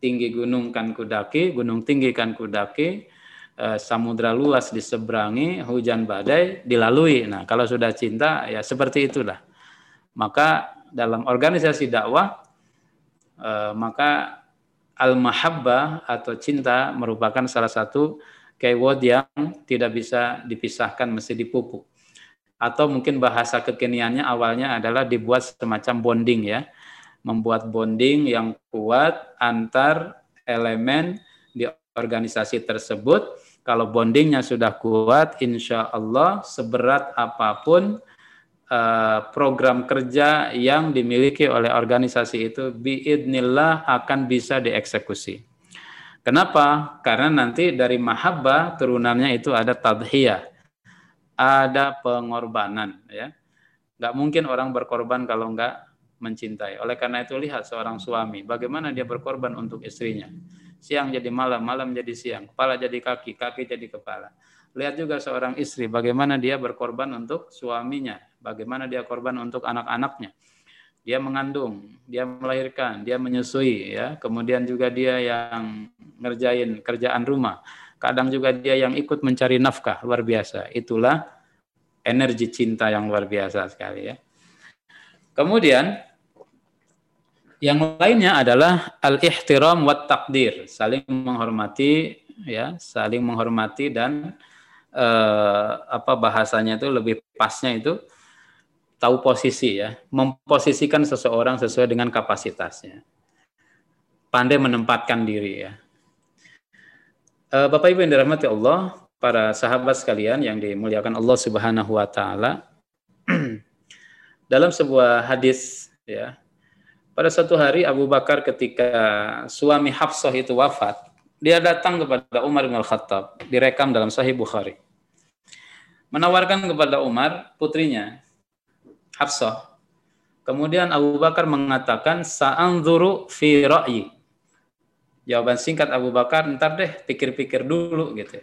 tinggi gunung kan kudaki gunung tinggi kan kudaki eh, samudra luas diseberangi, hujan badai dilalui. Nah, kalau sudah cinta ya seperti itulah. Maka dalam organisasi dakwah eh, maka al-mahabbah atau cinta merupakan salah satu keyword yang tidak bisa dipisahkan mesti dipupuk. Atau mungkin bahasa kekiniannya awalnya adalah dibuat semacam bonding ya. Membuat bonding yang kuat antar elemen di organisasi tersebut. Kalau bondingnya sudah kuat, insya Allah seberat apa pun Eh, program kerja yang dimiliki oleh organisasi itu biidnillah akan bisa dieksekusi. Kenapa? Karena nanti dari mahabbah turunannya itu ada tadhiyah, ada pengorbanan ya. Gak mungkin orang berkorban kalau nggak mencintai. Oleh karena itu lihat seorang suami bagaimana dia berkorban untuk istrinya. Siang jadi malam, malam jadi siang, kepala jadi kaki, kaki jadi kepala. Lihat juga seorang istri bagaimana dia berkorban untuk suaminya, bagaimana dia korban untuk anak-anaknya. Dia mengandung, dia melahirkan, dia menyusui ya. Kemudian juga dia yang ngerjain kerjaan rumah. Kadang juga dia yang ikut mencari nafkah, luar biasa. Itulah energi cinta yang luar biasa sekali ya. Kemudian yang lainnya adalah al-ihtiram wa takdir, saling menghormati ya, saling menghormati dan eh, apa bahasanya itu lebih pasnya itu tahu posisi ya, memposisikan seseorang sesuai dengan kapasitasnya. Pandai menempatkan diri ya. Eh, Bapak Ibu yang dirahmati Allah, para sahabat sekalian yang dimuliakan Allah Subhanahu wa taala. [CLEARS THROAT] dalam sebuah hadis ya. Pada suatu hari Abu Bakar ketika suami Hafsah itu wafat, dia datang kepada Umar bin Al-Khattab, direkam dalam Sahih Bukhari. Menawarkan kepada Umar putrinya, Hafsah. Kemudian Abu Bakar mengatakan, Sa'anzuru fi ra'yi. Jawaban singkat Abu Bakar, ntar deh pikir-pikir dulu gitu.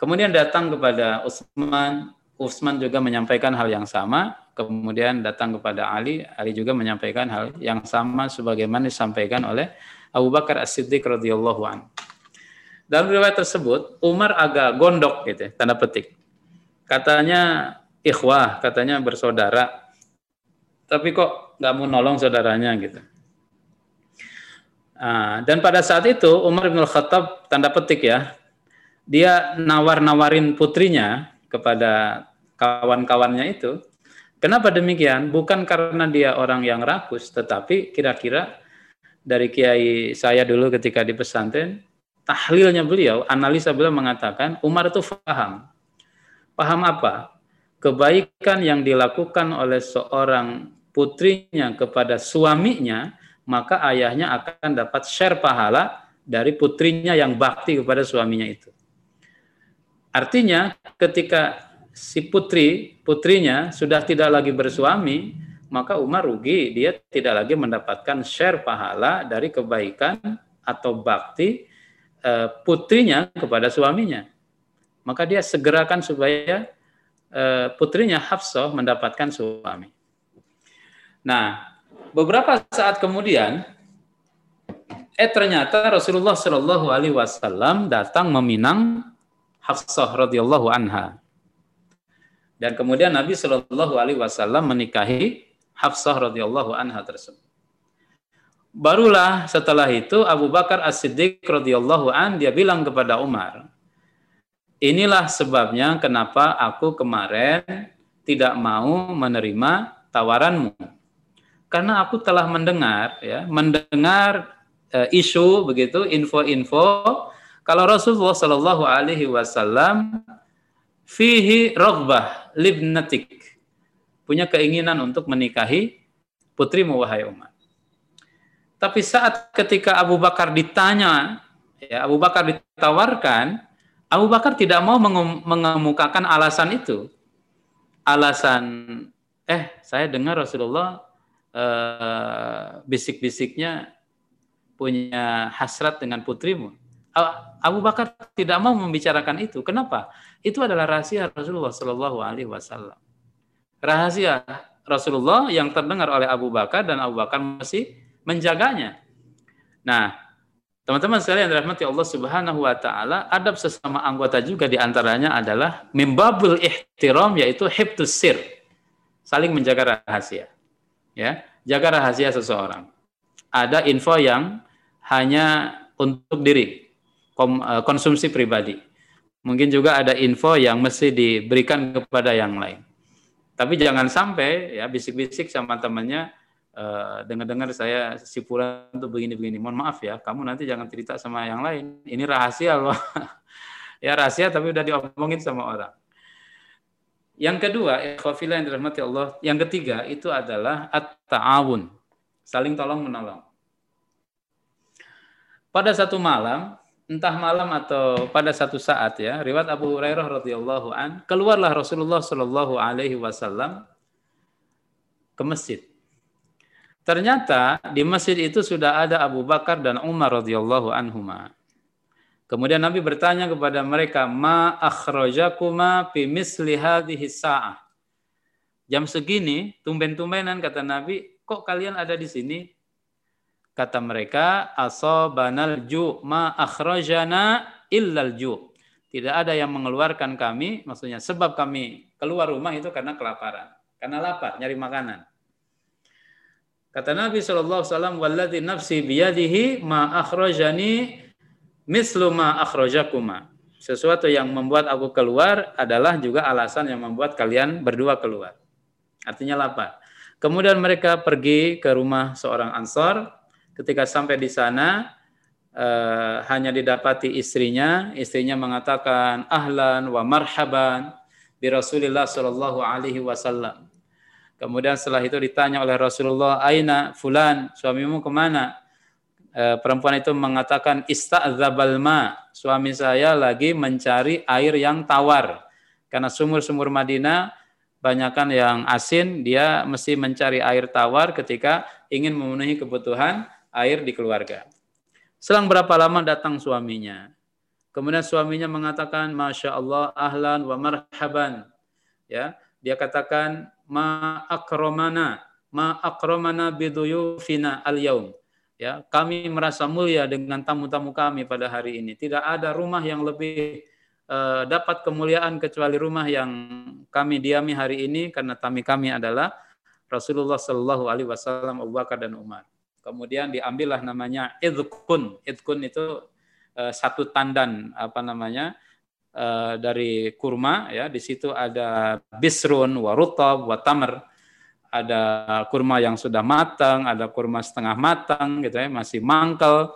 Kemudian datang kepada Utsman, Utsman juga menyampaikan hal yang sama, kemudian datang kepada Ali, Ali juga menyampaikan hal yang sama sebagaimana disampaikan oleh Abu Bakar As-Siddiq radhiyallahu an. Dalam riwayat tersebut, Umar agak gondok gitu, tanda petik. Katanya ikhwah, katanya bersaudara. Tapi kok nggak mau nolong saudaranya gitu. Nah, dan pada saat itu Umar bin Khattab tanda petik ya, dia nawar-nawarin putrinya kepada kawan-kawannya itu. Kenapa demikian? Bukan karena dia orang yang rakus, tetapi kira-kira dari kiai saya dulu ketika di pesantren, tahlilnya beliau, analisa beliau mengatakan Umar itu paham. Paham apa? Kebaikan yang dilakukan oleh seorang putrinya kepada suaminya, maka ayahnya akan dapat share pahala dari putrinya yang bakti kepada suaminya itu. Artinya ketika si putri, putrinya sudah tidak lagi bersuami, maka Umar rugi, dia tidak lagi mendapatkan share pahala dari kebaikan atau bakti uh, putrinya kepada suaminya. Maka dia segerakan supaya putrinya Hafsah mendapatkan suami. Nah, beberapa saat kemudian, eh ternyata Rasulullah Shallallahu Alaihi Wasallam datang meminang Hafsah radhiyallahu anha. Dan kemudian Nabi Shallallahu Alaihi Wasallam menikahi Hafsah radhiyallahu anha tersebut. Barulah setelah itu Abu Bakar As-Siddiq radhiyallahu an dia bilang kepada Umar, "Inilah sebabnya kenapa aku kemarin tidak mau menerima tawaranmu. Karena aku telah mendengar ya, mendengar e, isu begitu, info-info kalau Rasulullah Shallallahu alaihi wasallam fihi libnatik punya keinginan untuk menikahi putrimu wahai Umar. Tapi saat ketika Abu Bakar ditanya, ya Abu Bakar ditawarkan, Abu Bakar tidak mau mengemukakan alasan itu. Alasan, eh saya dengar Rasulullah eh, bisik-bisiknya punya hasrat dengan putrimu. Abu Bakar tidak mau membicarakan itu. Kenapa? Itu adalah rahasia Rasulullah Shallallahu Alaihi Wasallam rahasia Rasulullah yang terdengar oleh Abu Bakar dan Abu Bakar masih menjaganya. Nah, Teman-teman sekalian rahmati Allah Subhanahu wa taala, adab sesama anggota juga di antaranya adalah mimbabul ihtiram yaitu hibtus sir. Saling menjaga rahasia. Ya, jaga rahasia seseorang. Ada info yang hanya untuk diri, eh, konsumsi pribadi. Mungkin juga ada info yang mesti diberikan kepada yang lain. Tapi jangan sampai ya bisik-bisik sama temannya dengar-dengar saya si Fulan tuh begini-begini. Mohon maaf ya, kamu nanti jangan cerita sama yang lain. Ini rahasia loh. [LAUGHS] ya rahasia tapi udah diomongin sama orang. Yang kedua, ikhwafillah yang dirahmati Allah. Yang ketiga itu adalah at-ta'awun. Saling tolong menolong. Pada satu malam, entah malam atau pada satu saat ya, riwayat Abu Hurairah radhiyallahu an, keluarlah Rasulullah shallallahu alaihi wasallam ke masjid. Ternyata di masjid itu sudah ada Abu Bakar dan Umar radhiyallahu anhuma. Kemudian Nabi bertanya kepada mereka, "Ma akhrajakuma fi misli hadhihi sa'ah?" Jam segini, tumben-tumbenan kata Nabi, "Kok kalian ada di sini?" Kata mereka, "Asabanal ju ma akhrajana illal ju." Tidak ada yang mengeluarkan kami, maksudnya sebab kami keluar rumah itu karena kelaparan, karena lapar, nyari makanan. Kata Nabi SAW, Walladhi nafsi biyadihi ma akhrajani mislu ma akhrajakuma. Sesuatu yang membuat aku keluar adalah juga alasan yang membuat kalian berdua keluar. Artinya lapar. Kemudian mereka pergi ke rumah seorang ansor. Ketika sampai di sana, eh, hanya didapati istrinya. Istrinya mengatakan, ahlan wa marhaban bi Rasulillah Shallallahu Alaihi Wasallam. Kemudian setelah itu ditanya oleh Rasulullah, Aina fulan, suamimu ke mana? E, perempuan itu mengatakan, Ista'zabal ma, suami saya lagi mencari air yang tawar. Karena sumur-sumur Madinah, banyakkan yang asin, dia mesti mencari air tawar ketika ingin memenuhi kebutuhan air di keluarga. Selang berapa lama datang suaminya. Kemudian suaminya mengatakan, Masya Allah, ahlan wa marhaban. Ya, dia katakan, ma akromana ma akromana biduyufina al yaum ya kami merasa mulia dengan tamu-tamu kami pada hari ini. Tidak ada rumah yang lebih uh, dapat kemuliaan kecuali rumah yang kami diami hari ini karena tamu kami adalah Rasulullah Shallallahu Alaihi Wasallam Abu Bakar dan Umar. Kemudian diambillah namanya idkun idkun itu uh, satu tandan apa namanya uh, dari kurma ya. Di situ ada bisrun warutab watamr ada kurma yang sudah matang ada kurma setengah matang gitu ya masih mangkel.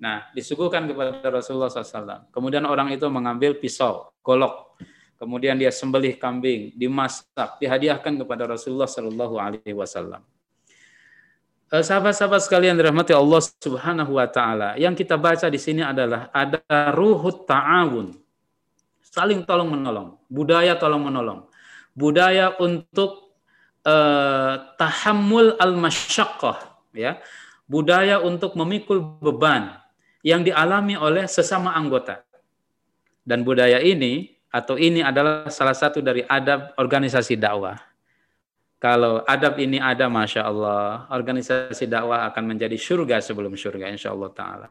Nah disuguhkan kepada Rasulullah SAW kemudian orang itu mengambil pisau golok. Kemudian dia sembelih kambing dimasak dihadiahkan kepada Rasulullah Shallallahu Alaihi Wasallam. Eh, Sahabat-sahabat sekalian dirahmati Allah Subhanahu wa taala, yang kita baca di sini adalah ada ruhut ta'awun, saling tolong menolong, budaya tolong menolong, budaya untuk uh, tahammul al masyaqqah ya, budaya untuk memikul beban yang dialami oleh sesama anggota. Dan budaya ini atau ini adalah salah satu dari adab organisasi dakwah. Kalau adab ini ada, masya Allah, organisasi dakwah akan menjadi surga sebelum surga, insya Allah Taala.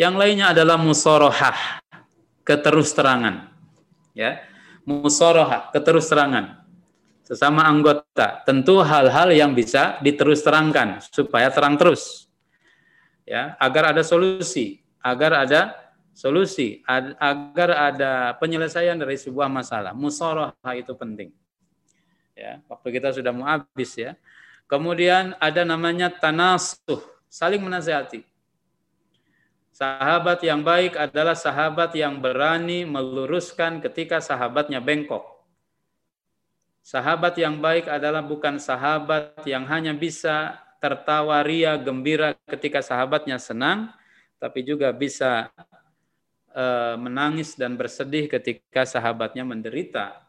Yang lainnya adalah musorohah, keterus-terangan. Ya. Musoroha, keterus-terangan. Sesama anggota, tentu hal-hal yang bisa diterus-terangkan supaya terang terus. Ya, agar ada solusi, agar ada solusi, agar ada penyelesaian dari sebuah masalah. Musoroha itu penting. Ya, waktu kita sudah mau habis ya. Kemudian ada namanya tanasuh, saling menasihati. Sahabat yang baik adalah sahabat yang berani meluruskan ketika sahabatnya bengkok. Sahabat yang baik adalah bukan sahabat yang hanya bisa tertawa ria gembira ketika sahabatnya senang, tapi juga bisa uh, menangis dan bersedih ketika sahabatnya menderita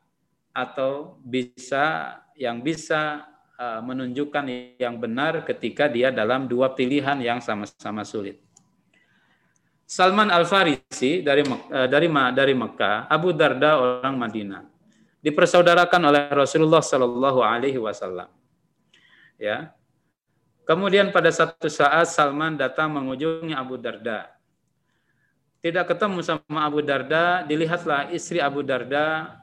atau bisa yang bisa uh, menunjukkan yang benar ketika dia dalam dua pilihan yang sama-sama sulit. Salman Al Farisi dari eh, dari dari Mekah, Abu Darda orang Madinah. Dipersaudarakan oleh Rasulullah Shallallahu Alaihi Wasallam. Ya, Kemudian pada satu saat Salman datang mengunjungi Abu Darda. Tidak ketemu sama Abu Darda, dilihatlah istri Abu Darda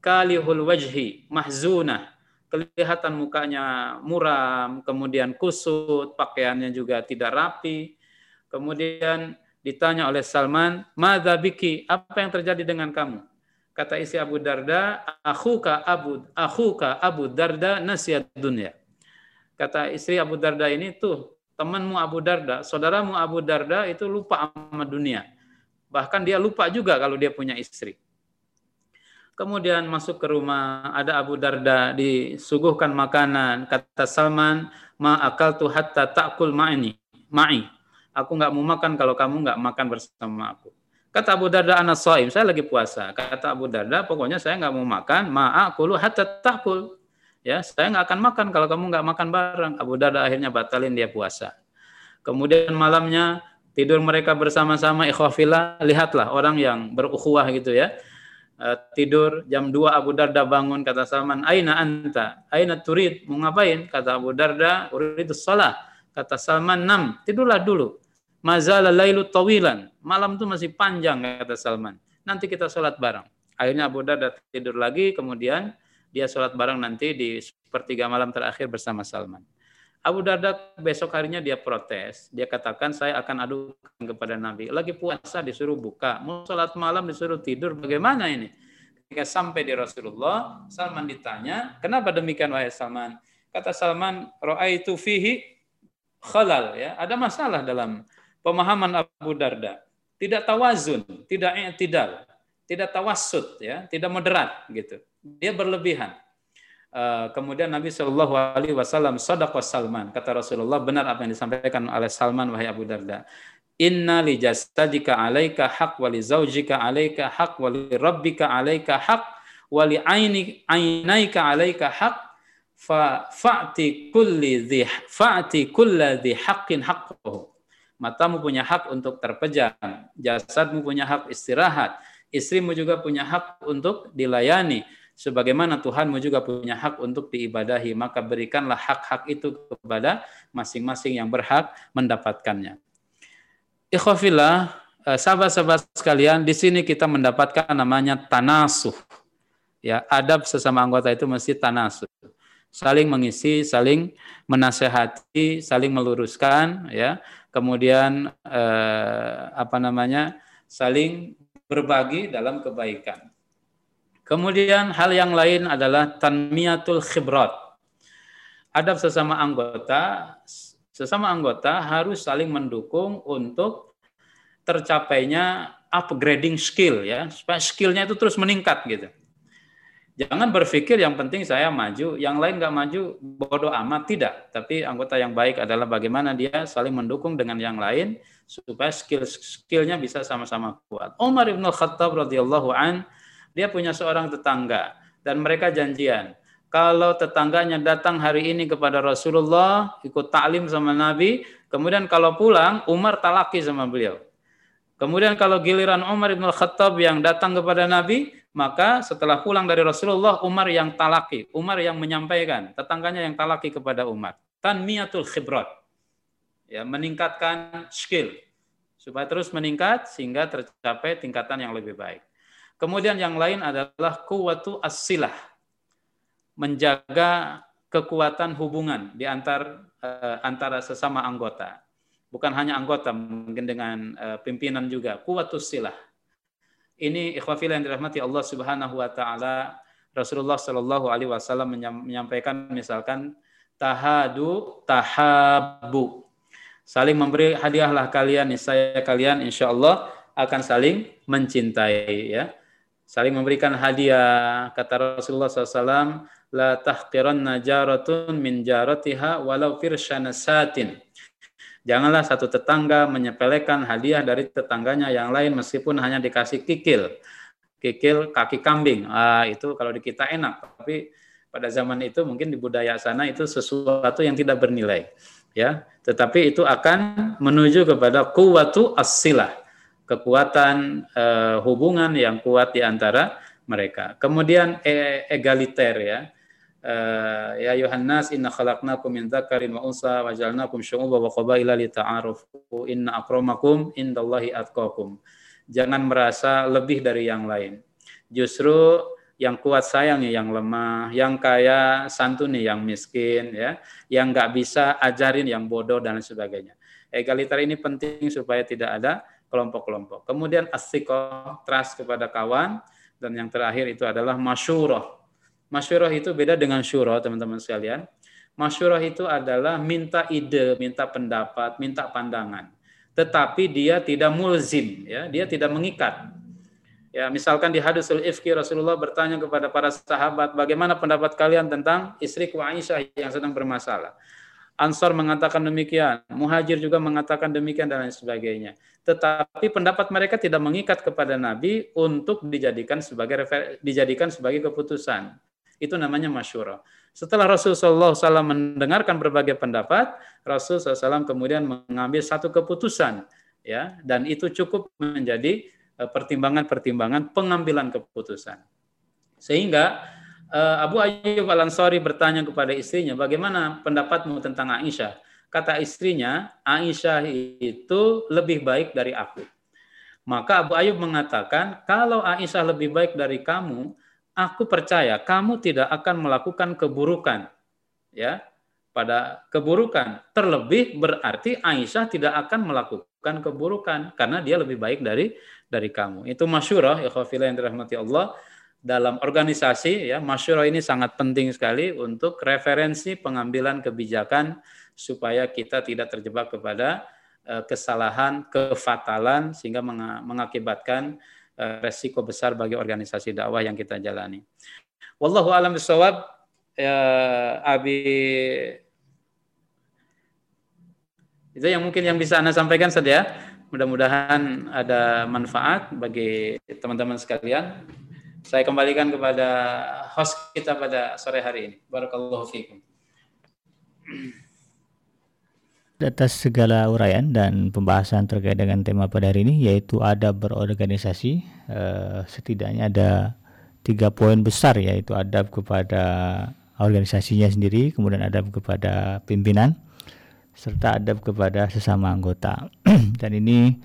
kalihul wajhi, mahzunah. Kelihatan mukanya muram, kemudian kusut, pakaiannya juga tidak rapi. Kemudian ditanya oleh Salman, "Madza biki? Apa yang terjadi dengan kamu?" Kata istri Abu Darda, "Akhuka Abu akhuka Abu Darda nasihat dunia." Kata istri Abu Darda ini tuh temanmu Abu Darda, saudaramu Abu Darda itu lupa sama dunia. Bahkan dia lupa juga kalau dia punya istri. Kemudian masuk ke rumah, ada Abu Darda disuguhkan makanan. Kata Salman, ma akal tu hatta takul ma'ini, ma'i. Aku nggak mau makan kalau kamu nggak makan bersama aku. Kata Abu Darda anak soim, saya lagi puasa. Kata Abu Darda, pokoknya saya nggak mau makan, ma'akulu hatta takul. Ya, saya nggak akan makan kalau kamu nggak makan bareng. Abu Darda akhirnya batalin dia puasa. Kemudian malamnya tidur mereka bersama-sama ikhwafillah, lihatlah orang yang berukhuwah gitu ya. Eh, tidur jam 2 Abu Darda bangun kata Salman, "Aina anta? Aina turid?" Mau ngapain? Kata Abu Darda, "Uridu shalah." Kata Salman, "Nam, tidurlah dulu." Mazala lailu tawilan. Malam itu masih panjang kata Salman. Nanti kita sholat bareng. Akhirnya Abu Darda tidur lagi, kemudian dia sholat bareng nanti di sepertiga malam terakhir bersama Salman. Abu Darda besok harinya dia protes. Dia katakan, saya akan adukan kepada Nabi. Lagi puasa disuruh buka. Mau sholat malam disuruh tidur. Bagaimana ini? Ketika sampai di Rasulullah, Salman ditanya, kenapa demikian wahai Salman? Kata Salman, itu fihi khalal. ya Ada masalah dalam pemahaman Abu Darda. Tidak tawazun, tidak i'tidal, tidak tawassut, ya, tidak moderat gitu dia berlebihan. Uh, kemudian Nabi Shallallahu Alaihi Wasallam sodako Salman kata Rasulullah benar apa yang disampaikan oleh Salman wahai Abu Darda. Inna li jasadika alaika hak wali zaujika alaika hak wali rabbika alaika hak wali aini ainaika alaika hak fa fa'ti kulli dhi fa'ti kulla dhi haqqin haqqahu. Matamu punya hak untuk terpejam, jasadmu punya hak istirahat, istrimu juga punya hak untuk dilayani sebagaimana Tuhanmu juga punya hak untuk diibadahi, maka berikanlah hak-hak itu kepada masing-masing yang berhak mendapatkannya. Ikhwafillah, eh, sahabat-sahabat sekalian, di sini kita mendapatkan namanya tanasuh. Ya, adab sesama anggota itu mesti tanasuh. Saling mengisi, saling menasehati, saling meluruskan, ya. Kemudian eh, apa namanya? saling berbagi dalam kebaikan. Kemudian hal yang lain adalah tanmiyatul khibrat. Adab sesama anggota, sesama anggota harus saling mendukung untuk tercapainya upgrading skill ya, supaya skillnya itu terus meningkat gitu. Jangan berpikir yang penting saya maju, yang lain nggak maju bodoh amat tidak. Tapi anggota yang baik adalah bagaimana dia saling mendukung dengan yang lain supaya skill skillnya bisa sama-sama kuat. Umar ibn Khattab radhiyallahu an dia punya seorang tetangga dan mereka janjian. Kalau tetangganya datang hari ini kepada Rasulullah, ikut taklim sama Nabi, kemudian kalau pulang, Umar talaki sama beliau. Kemudian kalau giliran Umar ibn Khattab yang datang kepada Nabi, maka setelah pulang dari Rasulullah, Umar yang talaki, Umar yang menyampaikan, tetangganya yang talaki kepada Umar. Tanmiyatul khibrat. Ya, meningkatkan skill supaya terus meningkat sehingga tercapai tingkatan yang lebih baik. Kemudian yang lain adalah kuwatu asilah. Menjaga kekuatan hubungan di antar uh, antara sesama anggota. Bukan hanya anggota, mungkin dengan uh, pimpinan juga. Kuwatu silah. Ini ikhwafillah yang dirahmati Allah Subhanahu wa taala. Rasulullah Shallallahu alaihi wasallam menyampaikan misalkan tahadu tahabu. Saling memberi hadiahlah kalian, saya kalian insya Allah akan saling mencintai ya saling memberikan hadiah. Kata Rasulullah SAW, la tahqiranna jaratun min jaratiha walau firshana satin. Janganlah satu tetangga menyepelekan hadiah dari tetangganya yang lain meskipun hanya dikasih kikil. Kikil kaki kambing. Ah, itu kalau di kita enak, tapi pada zaman itu mungkin di budaya sana itu sesuatu yang tidak bernilai. Ya, tetapi itu akan menuju kepada kuwatu as-silah kekuatan uh, hubungan yang kuat di antara mereka. Kemudian e egaliter ya. Uh, ya Yohanes inna khalaqnakum min dzakarin wa unsa wa ja'alnakum syu'uban wa qabaila lita'arufu inna akramakum indallahi atqakum. Jangan merasa lebih dari yang lain. Justru yang kuat sayangnya yang lemah, yang kaya santuni yang miskin, ya, yang nggak bisa ajarin yang bodoh dan sebagainya. Egaliter ini penting supaya tidak ada kelompok-kelompok. Kemudian asikoh, trust kepada kawan, dan yang terakhir itu adalah masyuroh, Masyurah itu beda dengan syurah, teman-teman sekalian. Masyurah itu adalah minta ide, minta pendapat, minta pandangan. Tetapi dia tidak mulzim, ya, dia tidak mengikat. Ya, misalkan di hadisul ifki Rasulullah bertanya kepada para sahabat, bagaimana pendapat kalian tentang istri Aisyah yang sedang bermasalah? Ansor mengatakan demikian, Muhajir juga mengatakan demikian dan lain sebagainya. Tetapi pendapat mereka tidak mengikat kepada Nabi untuk dijadikan sebagai dijadikan sebagai keputusan. Itu namanya masyurah. Setelah Rasulullah SAW mendengarkan berbagai pendapat, Rasulullah SAW kemudian mengambil satu keputusan, ya, dan itu cukup menjadi eh, pertimbangan-pertimbangan pengambilan keputusan. Sehingga eh, Abu Ayyub Al Ansari bertanya kepada istrinya, bagaimana pendapatmu tentang Aisyah? Kata istrinya, Aisyah itu lebih baik dari aku. Maka Abu Ayyub mengatakan, kalau Aisyah lebih baik dari kamu, aku percaya kamu tidak akan melakukan keburukan. Ya, pada keburukan. Terlebih berarti Aisyah tidak akan melakukan keburukan karena dia lebih baik dari dari kamu. Itu masyurah ya yang dirahmati Allah dalam organisasi ya masyurah ini sangat penting sekali untuk referensi pengambilan kebijakan supaya kita tidak terjebak kepada uh, kesalahan, kefatalan sehingga mengakibatkan Eh, resiko besar bagi organisasi dakwah yang kita jalani. Wallahu alam bisawab ya Abi itu yang mungkin yang bisa Anda sampaikan saja. Mudah-mudahan ada manfaat bagi teman-teman sekalian. Saya kembalikan kepada host kita pada sore hari ini. Barakallahu fiikum atas segala uraian dan pembahasan terkait dengan tema pada hari ini yaitu adab berorganisasi. Uh, setidaknya ada tiga poin besar yaitu adab kepada organisasinya sendiri, kemudian adab kepada pimpinan, serta adab kepada sesama anggota. [CLEARS THROAT] dan ini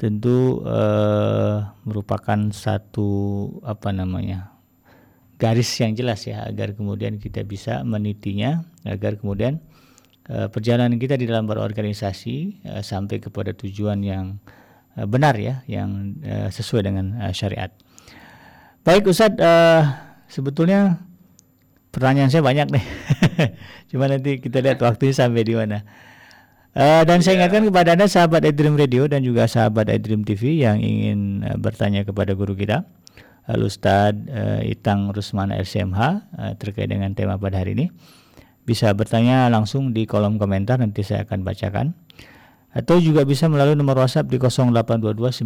tentu uh, merupakan satu apa namanya garis yang jelas ya agar kemudian kita bisa menitinya agar kemudian perjalanan kita di dalam berorganisasi uh, sampai kepada tujuan yang uh, benar ya, yang uh, sesuai dengan uh, syariat. Baik Ustadz, uh, sebetulnya pertanyaan saya banyak nih. [LAUGHS] Cuma nanti kita lihat waktunya sampai di mana. Uh, dan saya iya. ingatkan kepada Anda sahabat iDream Radio dan juga sahabat iDream TV yang ingin uh, bertanya kepada guru kita, Al Ustadz uh, Itang Rusmana RCMH uh, terkait dengan tema pada hari ini bisa bertanya langsung di kolom komentar nanti saya akan bacakan atau juga bisa melalui nomor WhatsApp di 0822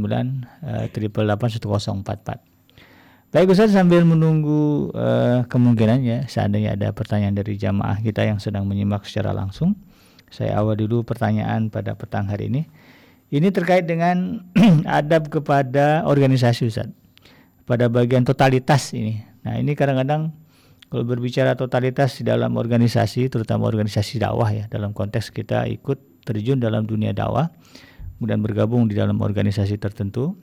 Baik Ustaz sambil menunggu uh, kemungkinan ya seandainya ada pertanyaan dari jamaah kita yang sedang menyimak secara langsung. Saya awal dulu pertanyaan pada petang hari ini. Ini terkait dengan [CLEARS THROAT] adab kepada organisasi Ustaz. Pada bagian totalitas ini. Nah, ini kadang-kadang kalau berbicara totalitas di dalam organisasi, terutama organisasi dakwah ya, dalam konteks kita ikut terjun dalam dunia dakwah, kemudian bergabung di dalam organisasi tertentu,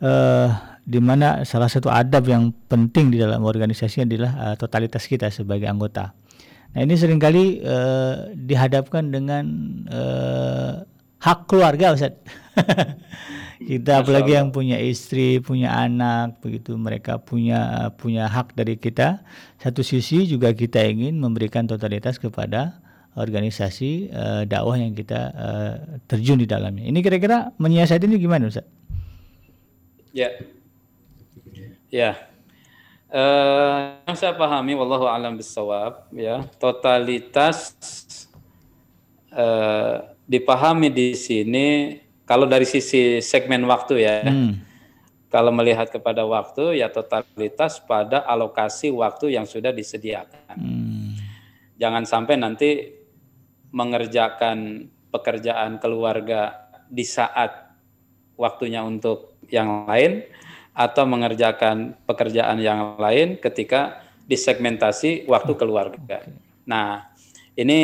uh, di mana salah satu adab yang penting di dalam organisasi adalah uh, totalitas kita sebagai anggota. Nah ini sering kali uh, dihadapkan dengan uh, hak keluarga, Ustaz. [LAUGHS] kita apalagi yang punya istri, punya anak, begitu mereka punya punya hak dari kita. Satu sisi juga kita ingin memberikan totalitas kepada organisasi uh, dakwah yang kita uh, terjun di dalamnya. Ini kira-kira menyiasati ini gimana, Ustaz? Ya. Ya. Uh, yang saya pahami wallahu alam bisawab ya, totalitas uh, dipahami di sini kalau dari sisi segmen waktu ya, hmm. kalau melihat kepada waktu ya totalitas pada alokasi waktu yang sudah disediakan. Hmm. Jangan sampai nanti mengerjakan pekerjaan keluarga di saat waktunya untuk yang lain atau mengerjakan pekerjaan yang lain ketika disegmentasi waktu keluarga. Nah, ini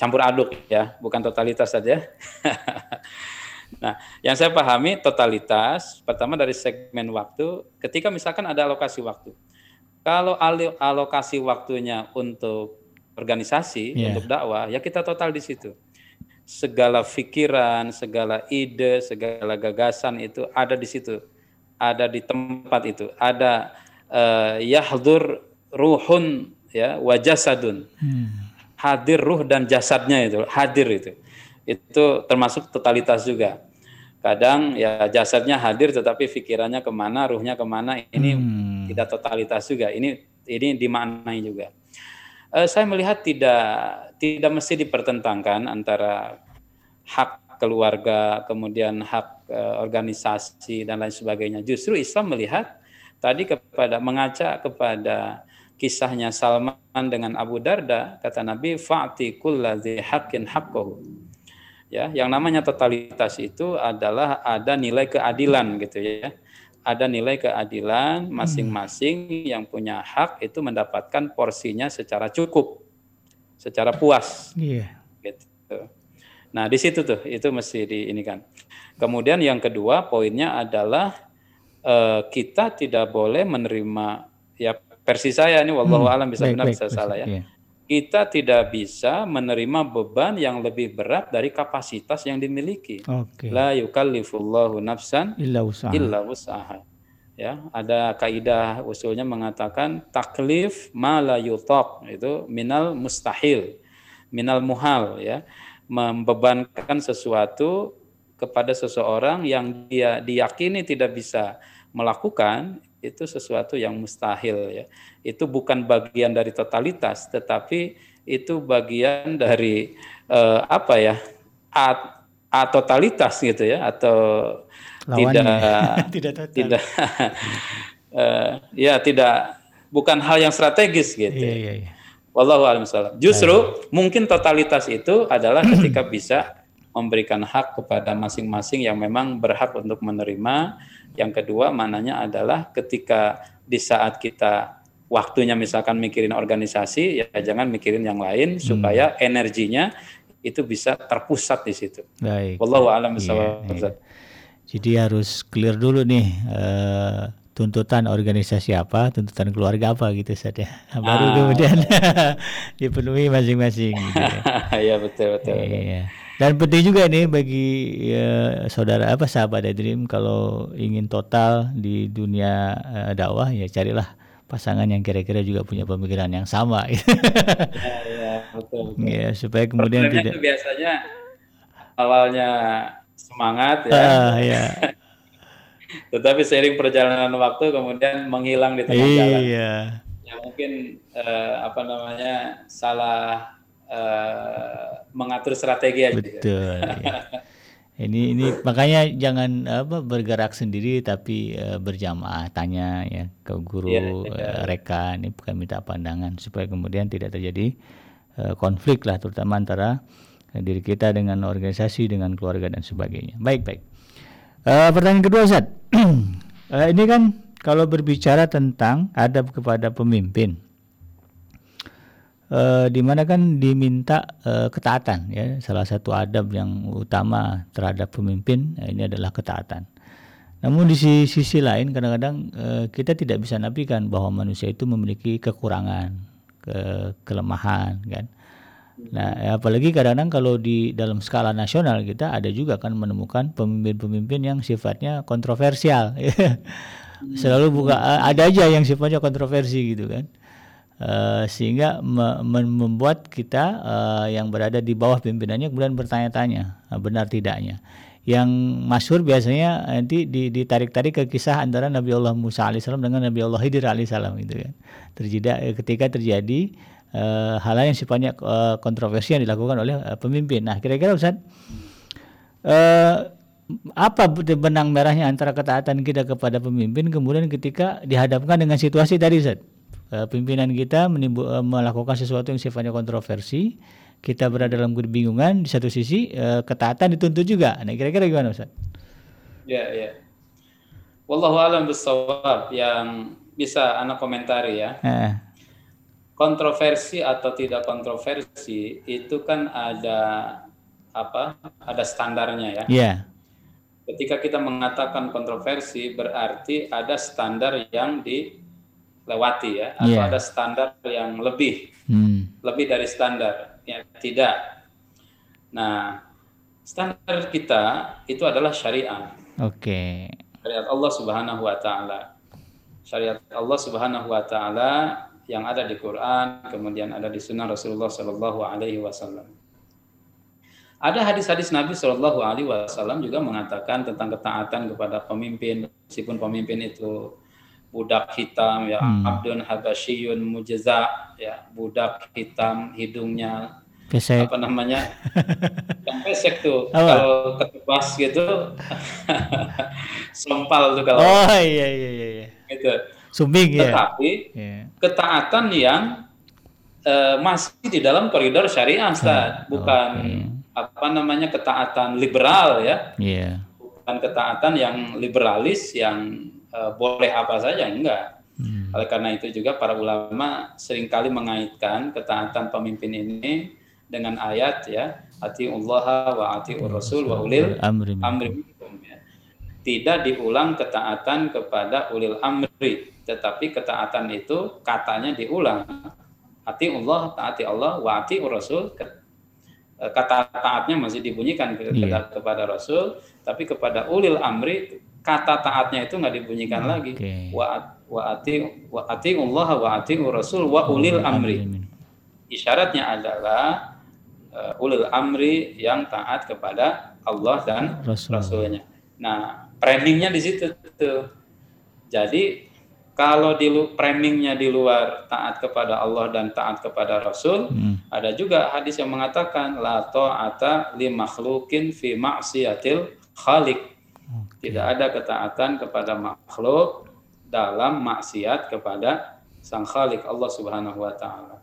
campur aduk ya, bukan totalitas saja. [LAUGHS] nah, yang saya pahami totalitas pertama dari segmen waktu, ketika misalkan ada alokasi waktu. Kalau alokasi waktunya untuk organisasi, yeah. untuk dakwah, ya kita total di situ. Segala pikiran, segala ide, segala gagasan itu ada di situ. Ada di tempat itu. Ada uh, yahdur ruhun ya wajasadun. Hmm hadir ruh dan jasadnya itu hadir itu itu termasuk totalitas juga kadang ya jasadnya hadir tetapi pikirannya ke mana ruhnya ke mana ini hmm. tidak totalitas juga ini ini dimaknai juga uh, saya melihat tidak tidak mesti dipertentangkan antara hak keluarga kemudian hak uh, organisasi dan lain sebagainya justru Islam melihat tadi kepada mengajak kepada kisahnya Salman dengan Abu Darda, kata Nabi, fa'ti kulladzi haqqin haqqahu. Ya, yang namanya totalitas itu adalah ada nilai keadilan gitu ya. Ada nilai keadilan masing-masing yang punya hak itu mendapatkan porsinya secara cukup, secara puas. Iya. Yeah. Gitu. Nah, di situ tuh itu mesti di ini kan. Kemudian yang kedua poinnya adalah eh, kita tidak boleh menerima ya versi saya ini wallahu hmm, alam bisa benar bisa salah ya. Iya. Kita tidak bisa menerima beban yang lebih berat dari kapasitas yang dimiliki. Okay. La yukallifullahu nafsan illa usaha. Illa usaha. Ya, ada kaidah usulnya mengatakan taklif ma la yutaq itu minal mustahil, minal muhal ya. Membebankan sesuatu kepada seseorang yang dia diyakini tidak bisa melakukan itu sesuatu yang mustahil ya. Itu bukan bagian dari totalitas tetapi itu bagian dari uh, apa ya? At, atotalitas gitu ya atau Lawannya. tidak [LAUGHS] tidak tidak uh, [LAUGHS] ya tidak bukan hal yang strategis gitu. Iya, iya, iya. Wallahu a'lam Justru mungkin totalitas itu adalah ketika bisa memberikan hak kepada masing-masing yang memang berhak untuk menerima yang kedua mananya adalah ketika di saat kita waktunya misalkan mikirin organisasi ya jangan mikirin yang lain hmm. supaya energinya itu bisa terpusat di situ. Baik. Wallahu a'lam iya, iya. Jadi harus clear dulu nih uh, tuntutan organisasi apa, tuntutan keluarga apa gitu saja. Nah, baru ah. kemudian [LAUGHS] dipenuhi masing-masing gitu ya. [LAUGHS] Iya betul betul. Iya. Dan penting juga nih bagi ya, saudara apa sahabat Dream kalau ingin total di dunia uh, dakwah ya carilah pasangan yang kira-kira juga punya pemikiran yang sama. ya, ya, betul, betul. Ya, supaya kemudian Problemnya tidak biasanya awalnya semangat ya. Uh, ya. [LAUGHS] Tetapi seiring perjalanan waktu kemudian menghilang di tengah iya. jalan. Ya mungkin uh, apa namanya salah uh, mengatur strategi aja. Betul. ya. [LAUGHS] Ini ini makanya jangan apa bergerak sendiri tapi uh, berjamaah tanya ya ke guru ya, ya. Uh, rekan ini bukan minta pandangan supaya kemudian tidak terjadi uh, konflik lah terutama antara diri kita dengan organisasi dengan keluarga dan sebagainya. Baik baik. Uh, pertanyaan kedua Ustaz. uh, [CLEARS THROAT] ini kan kalau berbicara tentang adab kepada pemimpin uh, di mana kan diminta uh, ketaatan ya salah satu adab yang utama terhadap pemimpin uh, ini adalah ketaatan. Namun di sisi, sisi lain kadang-kadang uh, kita tidak bisa nafikan bahwa manusia itu memiliki kekurangan, ke, kelemahan kan. Nah, ya, apalagi kadang-kadang kalau di dalam skala nasional kita ada juga kan menemukan pemimpin-pemimpin yang sifatnya kontroversial. [LAUGHS] Selalu buka ada aja yang sifatnya kontroversi gitu kan. Uh, sehingga me membuat kita uh, yang berada di bawah pimpinannya kemudian bertanya-tanya uh, benar tidaknya. Yang masyhur biasanya nanti ditarik-tarik ke kisah antara Nabi Allah Musa alaihissalam dengan Nabi Allah Khidir alaihissalam itu kan. Terjadi ketika terjadi uh, hal yang sifatnya uh, kontroversi yang dilakukan oleh uh, pemimpin. Nah, kira-kira Ustaz uh, apa benang merahnya antara ketaatan kita kepada pemimpin kemudian ketika dihadapkan dengan situasi tadi Ustaz? Eh, pimpinan kita menimbul, uh, melakukan sesuatu yang sifatnya kontroversi, kita berada dalam kebingungan di satu sisi uh, ketaatan dituntut juga. Nah, kira-kira gimana Ustaz? Ya, ya. Wallahu alam bisawab yang bisa anak komentari ya. Eh. kontroversi atau tidak kontroversi itu kan ada apa? Ada standarnya ya. Iya. Yeah. Ketika kita mengatakan kontroversi berarti ada standar yang dilewati ya atau yeah. ada standar yang lebih. Hmm. Lebih dari standar. Ya, tidak. Nah, standar kita itu adalah syariat. Oke. Okay. Syariat Allah Subhanahu wa taala. Syariat Allah Subhanahu wa taala yang ada di Quran, kemudian ada di sunnah Rasulullah Shallallahu alaihi wasallam. Ada hadis-hadis Nabi Shallallahu Alaihi Wasallam juga mengatakan tentang ketaatan kepada pemimpin, meskipun pemimpin itu budak hitam, ya hmm. abdun habasyun mujaza, ya budak hitam hidungnya pesek. apa namanya [LAUGHS] yang pesek tuh oh. kalau ketebas gitu [LAUGHS] sempal tuh kalau oh iya iya iya, iya. gitu sumbing ya tetapi yeah. ketaatan yang uh, masih di dalam koridor syariah Ustaz bukan okay apa namanya ketaatan liberal ya, yeah. bukan ketaatan yang liberalis yang uh, boleh apa saja enggak. Hmm. Oleh karena itu juga para ulama sering kali mengaitkan ketaatan pemimpin ini dengan ayat ya ati Allah wa ati Rasul wa ulil amri, amri ya. Tidak diulang ketaatan kepada ulil amri, tetapi ketaatan itu katanya diulang. Ati Allah, taati Allah, wa ati Rasul, Eh, kata taatnya masih dibunyikan ke, yeah. kepada Rasul, tapi kepada ulil amri kata taatnya itu nggak dibunyikan okay. lagi. Wa wa ati wa ati Allah wa ati Rasul wa ulil amri. Isyaratnya adalah uh, ulil amri yang taat kepada Allah dan Rasul. Rasulnya. Nah, framingnya di situ tuh. Jadi kalau di framingnya di luar taat kepada Allah dan taat kepada Rasul, hmm. ada juga hadis yang mengatakan la ta'ata li makhlukin fi ma'siyatil khaliq. Tidak ada ketaatan kepada makhluk dalam maksiat kepada sang khalik Allah Subhanahu wa taala.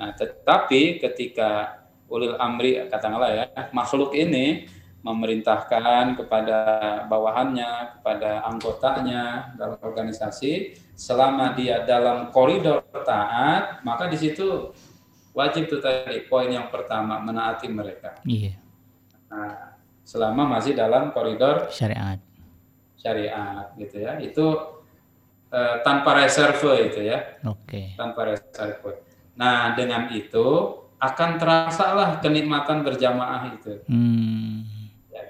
Nah, tetapi ketika ulil amri katakanlah ya, makhluk ini memerintahkan kepada bawahannya, kepada anggotanya dalam organisasi, selama dia dalam koridor taat, maka di situ wajib itu tadi poin yang pertama menaati mereka. Iya. Nah, selama masih dalam koridor syariat, syariat gitu ya, itu eh, tanpa reserve itu ya. Oke. Okay. Tanpa reserve. Nah, dengan itu akan terasa lah kenikmatan berjamaah itu. Hmm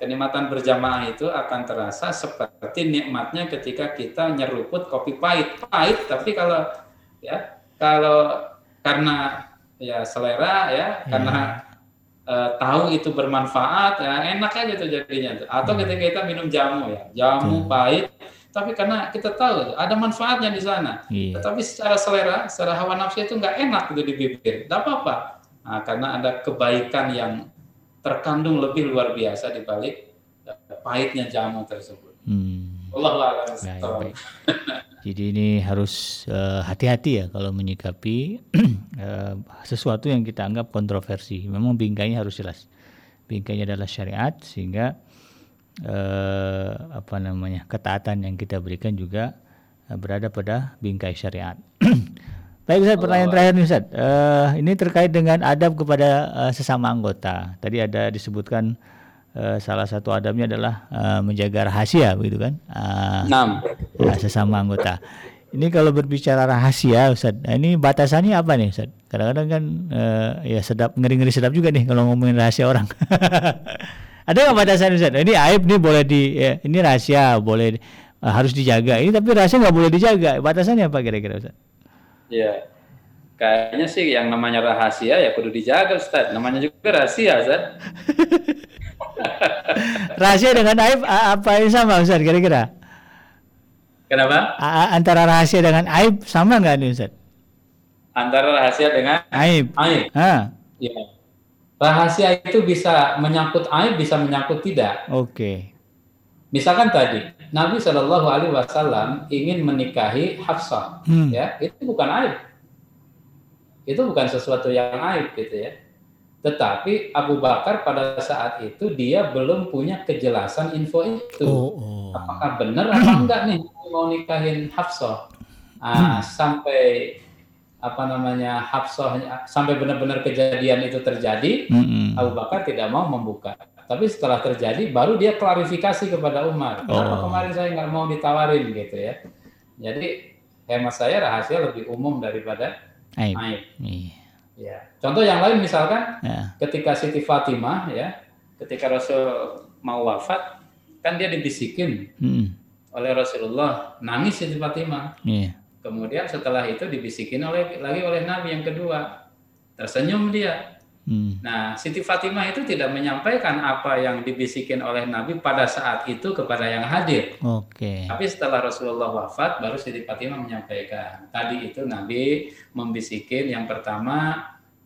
kenikmatan berjamaah itu akan terasa seperti nikmatnya ketika kita nyeruput kopi pahit. Pahit, tapi kalau ya kalau karena ya selera ya, hmm. karena uh, tahu itu bermanfaat ya enak aja tuh jadinya tuh. Atau hmm. ketika kita minum jamu ya, jamu hmm. pahit tapi karena kita tahu ada manfaatnya di sana. Iya. Tetapi secara selera, secara hawa nafsu itu nggak enak gitu di bibir. Tidak apa-apa. Nah, karena ada kebaikan yang terkandung lebih luar biasa di balik eh, pahitnya jamu tersebut. Hmm. Allah baik, [LAUGHS] Jadi ini harus uh, hati-hati ya kalau menyikapi uh, [CLEARS THROAT] sesuatu yang kita anggap kontroversi. Memang bingkainya harus jelas. Bingkainya adalah syariat sehingga uh, apa namanya ketaatan yang kita berikan juga uh, berada pada bingkai syariat. [CLEARS THROAT] Baik Ustaz, pertanyaan terakhir nih Ustaz. Uh, ini terkait dengan adab kepada uh, sesama anggota. Tadi ada disebutkan uh, salah satu adabnya adalah uh, menjaga rahasia begitu kan? Uh, Enam. Uh, sesama anggota. Ini kalau berbicara rahasia Ustaz, nah ini batasannya apa nih Ustaz? Kadang-kadang kan uh, ya sedap ngeri-ngeri sedap juga nih kalau ngomongin rahasia orang. [LAUGHS] ada nggak batasan Ustaz? Ini aib nih boleh di ya, ini rahasia boleh uh, harus dijaga. Ini tapi rahasia nggak boleh dijaga. Batasannya apa kira-kira Ustaz? Iya. Kayaknya sih yang namanya rahasia ya perlu dijaga Ustaz. Namanya juga rahasia Ustaz. [LAUGHS] [LAUGHS] rahasia dengan aib apa yang sama Ustaz kira-kira? Kenapa? A antara rahasia dengan aib sama nggak nih Ustaz? Antara rahasia dengan aib. Aib. Ha. Ya. Rahasia itu bisa menyangkut aib, bisa menyangkut tidak. Oke. Okay. Misalkan tadi Nabi Shallallahu Alaihi Wasallam ingin menikahi Hafsah, hmm. ya itu bukan aib, itu bukan sesuatu yang aib gitu ya. Tetapi Abu Bakar pada saat itu dia belum punya kejelasan info itu, oh, oh. apakah benar atau [CLEARS THROAT] enggak nih mau nikahin Hafsah. Nah, hmm. sampai apa namanya Hafsah sampai benar-benar kejadian itu terjadi, mm-hmm. Abu Bakar tidak mau membuka. Tapi setelah terjadi, baru dia klarifikasi kepada Umar. Kenapa oh. kemarin saya nggak mau ditawarin gitu ya? Jadi hemat saya rahasia lebih umum daripada aib. aib. Ya. Contoh yang lain misalkan ya. ketika Siti Fatimah ya, ketika Rasul mau wafat, kan dia dibisikin hmm. oleh Rasulullah, nangis Siti Fatimah. Yeah. Kemudian setelah itu dibisikin oleh lagi oleh Nabi yang kedua, tersenyum dia. Hmm. Nah, Siti Fatimah itu tidak menyampaikan apa yang dibisikin oleh Nabi pada saat itu kepada yang hadir. Oke. Okay. Tapi setelah Rasulullah wafat, baru Siti Fatimah menyampaikan. Tadi itu Nabi membisikin yang pertama,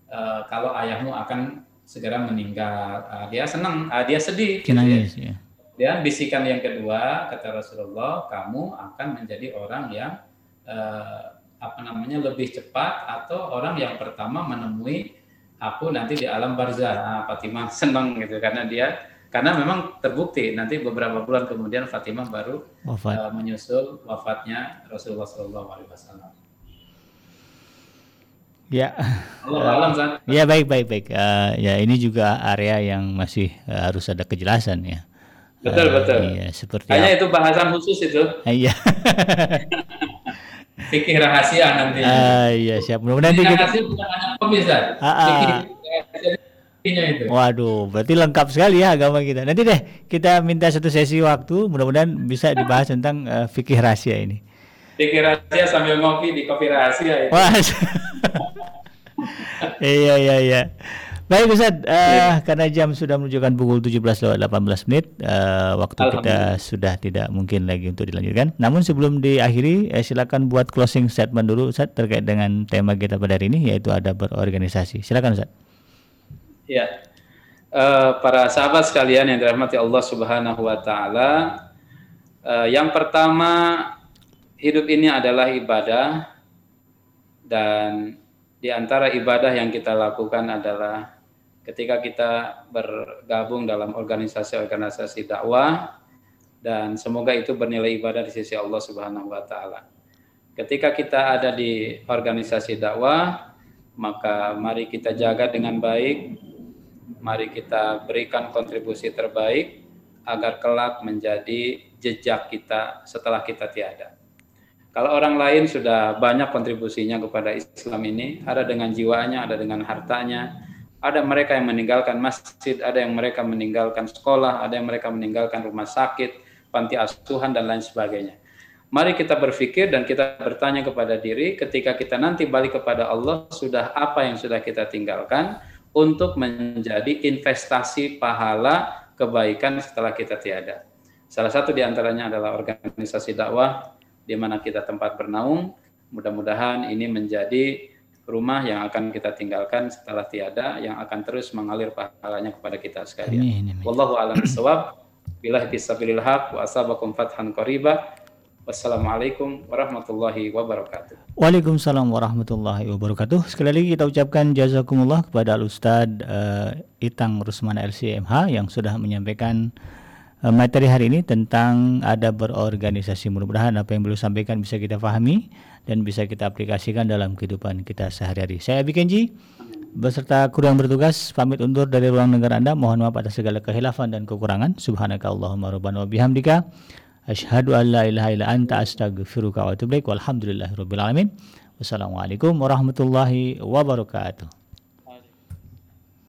e, kalau ayahmu akan segera meninggal. Uh, dia senang, uh, dia sedih. Ya. Dan bisikan yang kedua kata Rasulullah, kamu akan menjadi orang yang uh, apa namanya lebih cepat atau orang yang pertama menemui aku nanti di alam barzah. Nah, Fatimah [LAUGHS] senang gitu karena dia karena memang terbukti nanti beberapa bulan kemudian Fatimah baru Wafat. uh, menyusul wafatnya Rasulullah Shallallahu Alaihi Wasallam. Ya. Allah uh, Ya baik baik baik. Uh, ya ini juga area yang masih uh, harus ada kejelasan ya. Betul uh, betul. Iya seperti. Hanya itu bahasan khusus itu. Iya. [LAUGHS] Fikih rahasia nanti. Ah iya siap. Mudah-mudahan kita. Rahasia bukan hanya pemirsa. Ah, ah. itu. Waduh, berarti lengkap sekali ya agama kita. Nanti deh kita minta satu sesi waktu, mudah-mudahan bisa dibahas tentang uh, fikih rahasia ini. Fikih rahasia sambil ngopi di kopi rahasia. Itu. Wah. [LAUGHS] iya iya iya. Baik Ustaz, uh, karena jam sudah menunjukkan pukul 17 lewat 18 menit, uh, waktu kita sudah tidak mungkin lagi untuk dilanjutkan. Namun sebelum diakhiri, eh, silakan buat closing statement dulu Ustaz terkait dengan tema kita pada hari ini yaitu ada berorganisasi. Silakan Ustaz. Ya. Uh, para sahabat sekalian yang dirahmati Allah Subhanahu wa taala, uh, yang pertama hidup ini adalah ibadah dan di antara ibadah yang kita lakukan adalah ketika kita bergabung dalam organisasi-organisasi dakwah dan semoga itu bernilai ibadah di sisi Allah Subhanahu wa taala. Ketika kita ada di organisasi dakwah, maka mari kita jaga dengan baik, mari kita berikan kontribusi terbaik agar kelak menjadi jejak kita setelah kita tiada. Kalau orang lain sudah banyak kontribusinya kepada Islam ini, ada dengan jiwanya, ada dengan hartanya, ada mereka yang meninggalkan masjid, ada yang mereka meninggalkan sekolah, ada yang mereka meninggalkan rumah sakit, panti asuhan dan lain sebagainya. Mari kita berpikir dan kita bertanya kepada diri ketika kita nanti balik kepada Allah sudah apa yang sudah kita tinggalkan untuk menjadi investasi pahala kebaikan setelah kita tiada. Salah satu di antaranya adalah organisasi dakwah di mana kita tempat bernaung. Mudah-mudahan ini menjadi rumah yang akan kita tinggalkan setelah tiada yang akan terus mengalir pahalanya kepada kita sekalian. Amin, amin. Wallahu a'lam bishawab. Billahi fisabilil haq wa asabakum fathan qariba. Wassalamualaikum warahmatullahi wabarakatuh. Waalaikumsalam warahmatullahi wabarakatuh. Sekali lagi kita ucapkan jazakumullah kepada Al Ustaz uh, Itang Rusman LCMH yang sudah menyampaikan Eh, materi hari ini tentang ada berorganisasi. Mudah-mudahan apa yang beliau sampaikan bisa kita pahami dan bisa kita aplikasikan dalam kehidupan kita sehari-hari. Saya Abi Kenji beserta kru yang bertugas pamit undur dari ruang negara Anda. Mohon maaf atas segala kehilafan dan kekurangan. Subhanaka Allahumma rabbana wa bihamdika asyhadu an la ilaha illa anta astaghfiruka wa atubu ilaik. Walhamdulillahirabbil alamin. Wassalamualaikum warahmatullahi wabarakatuh.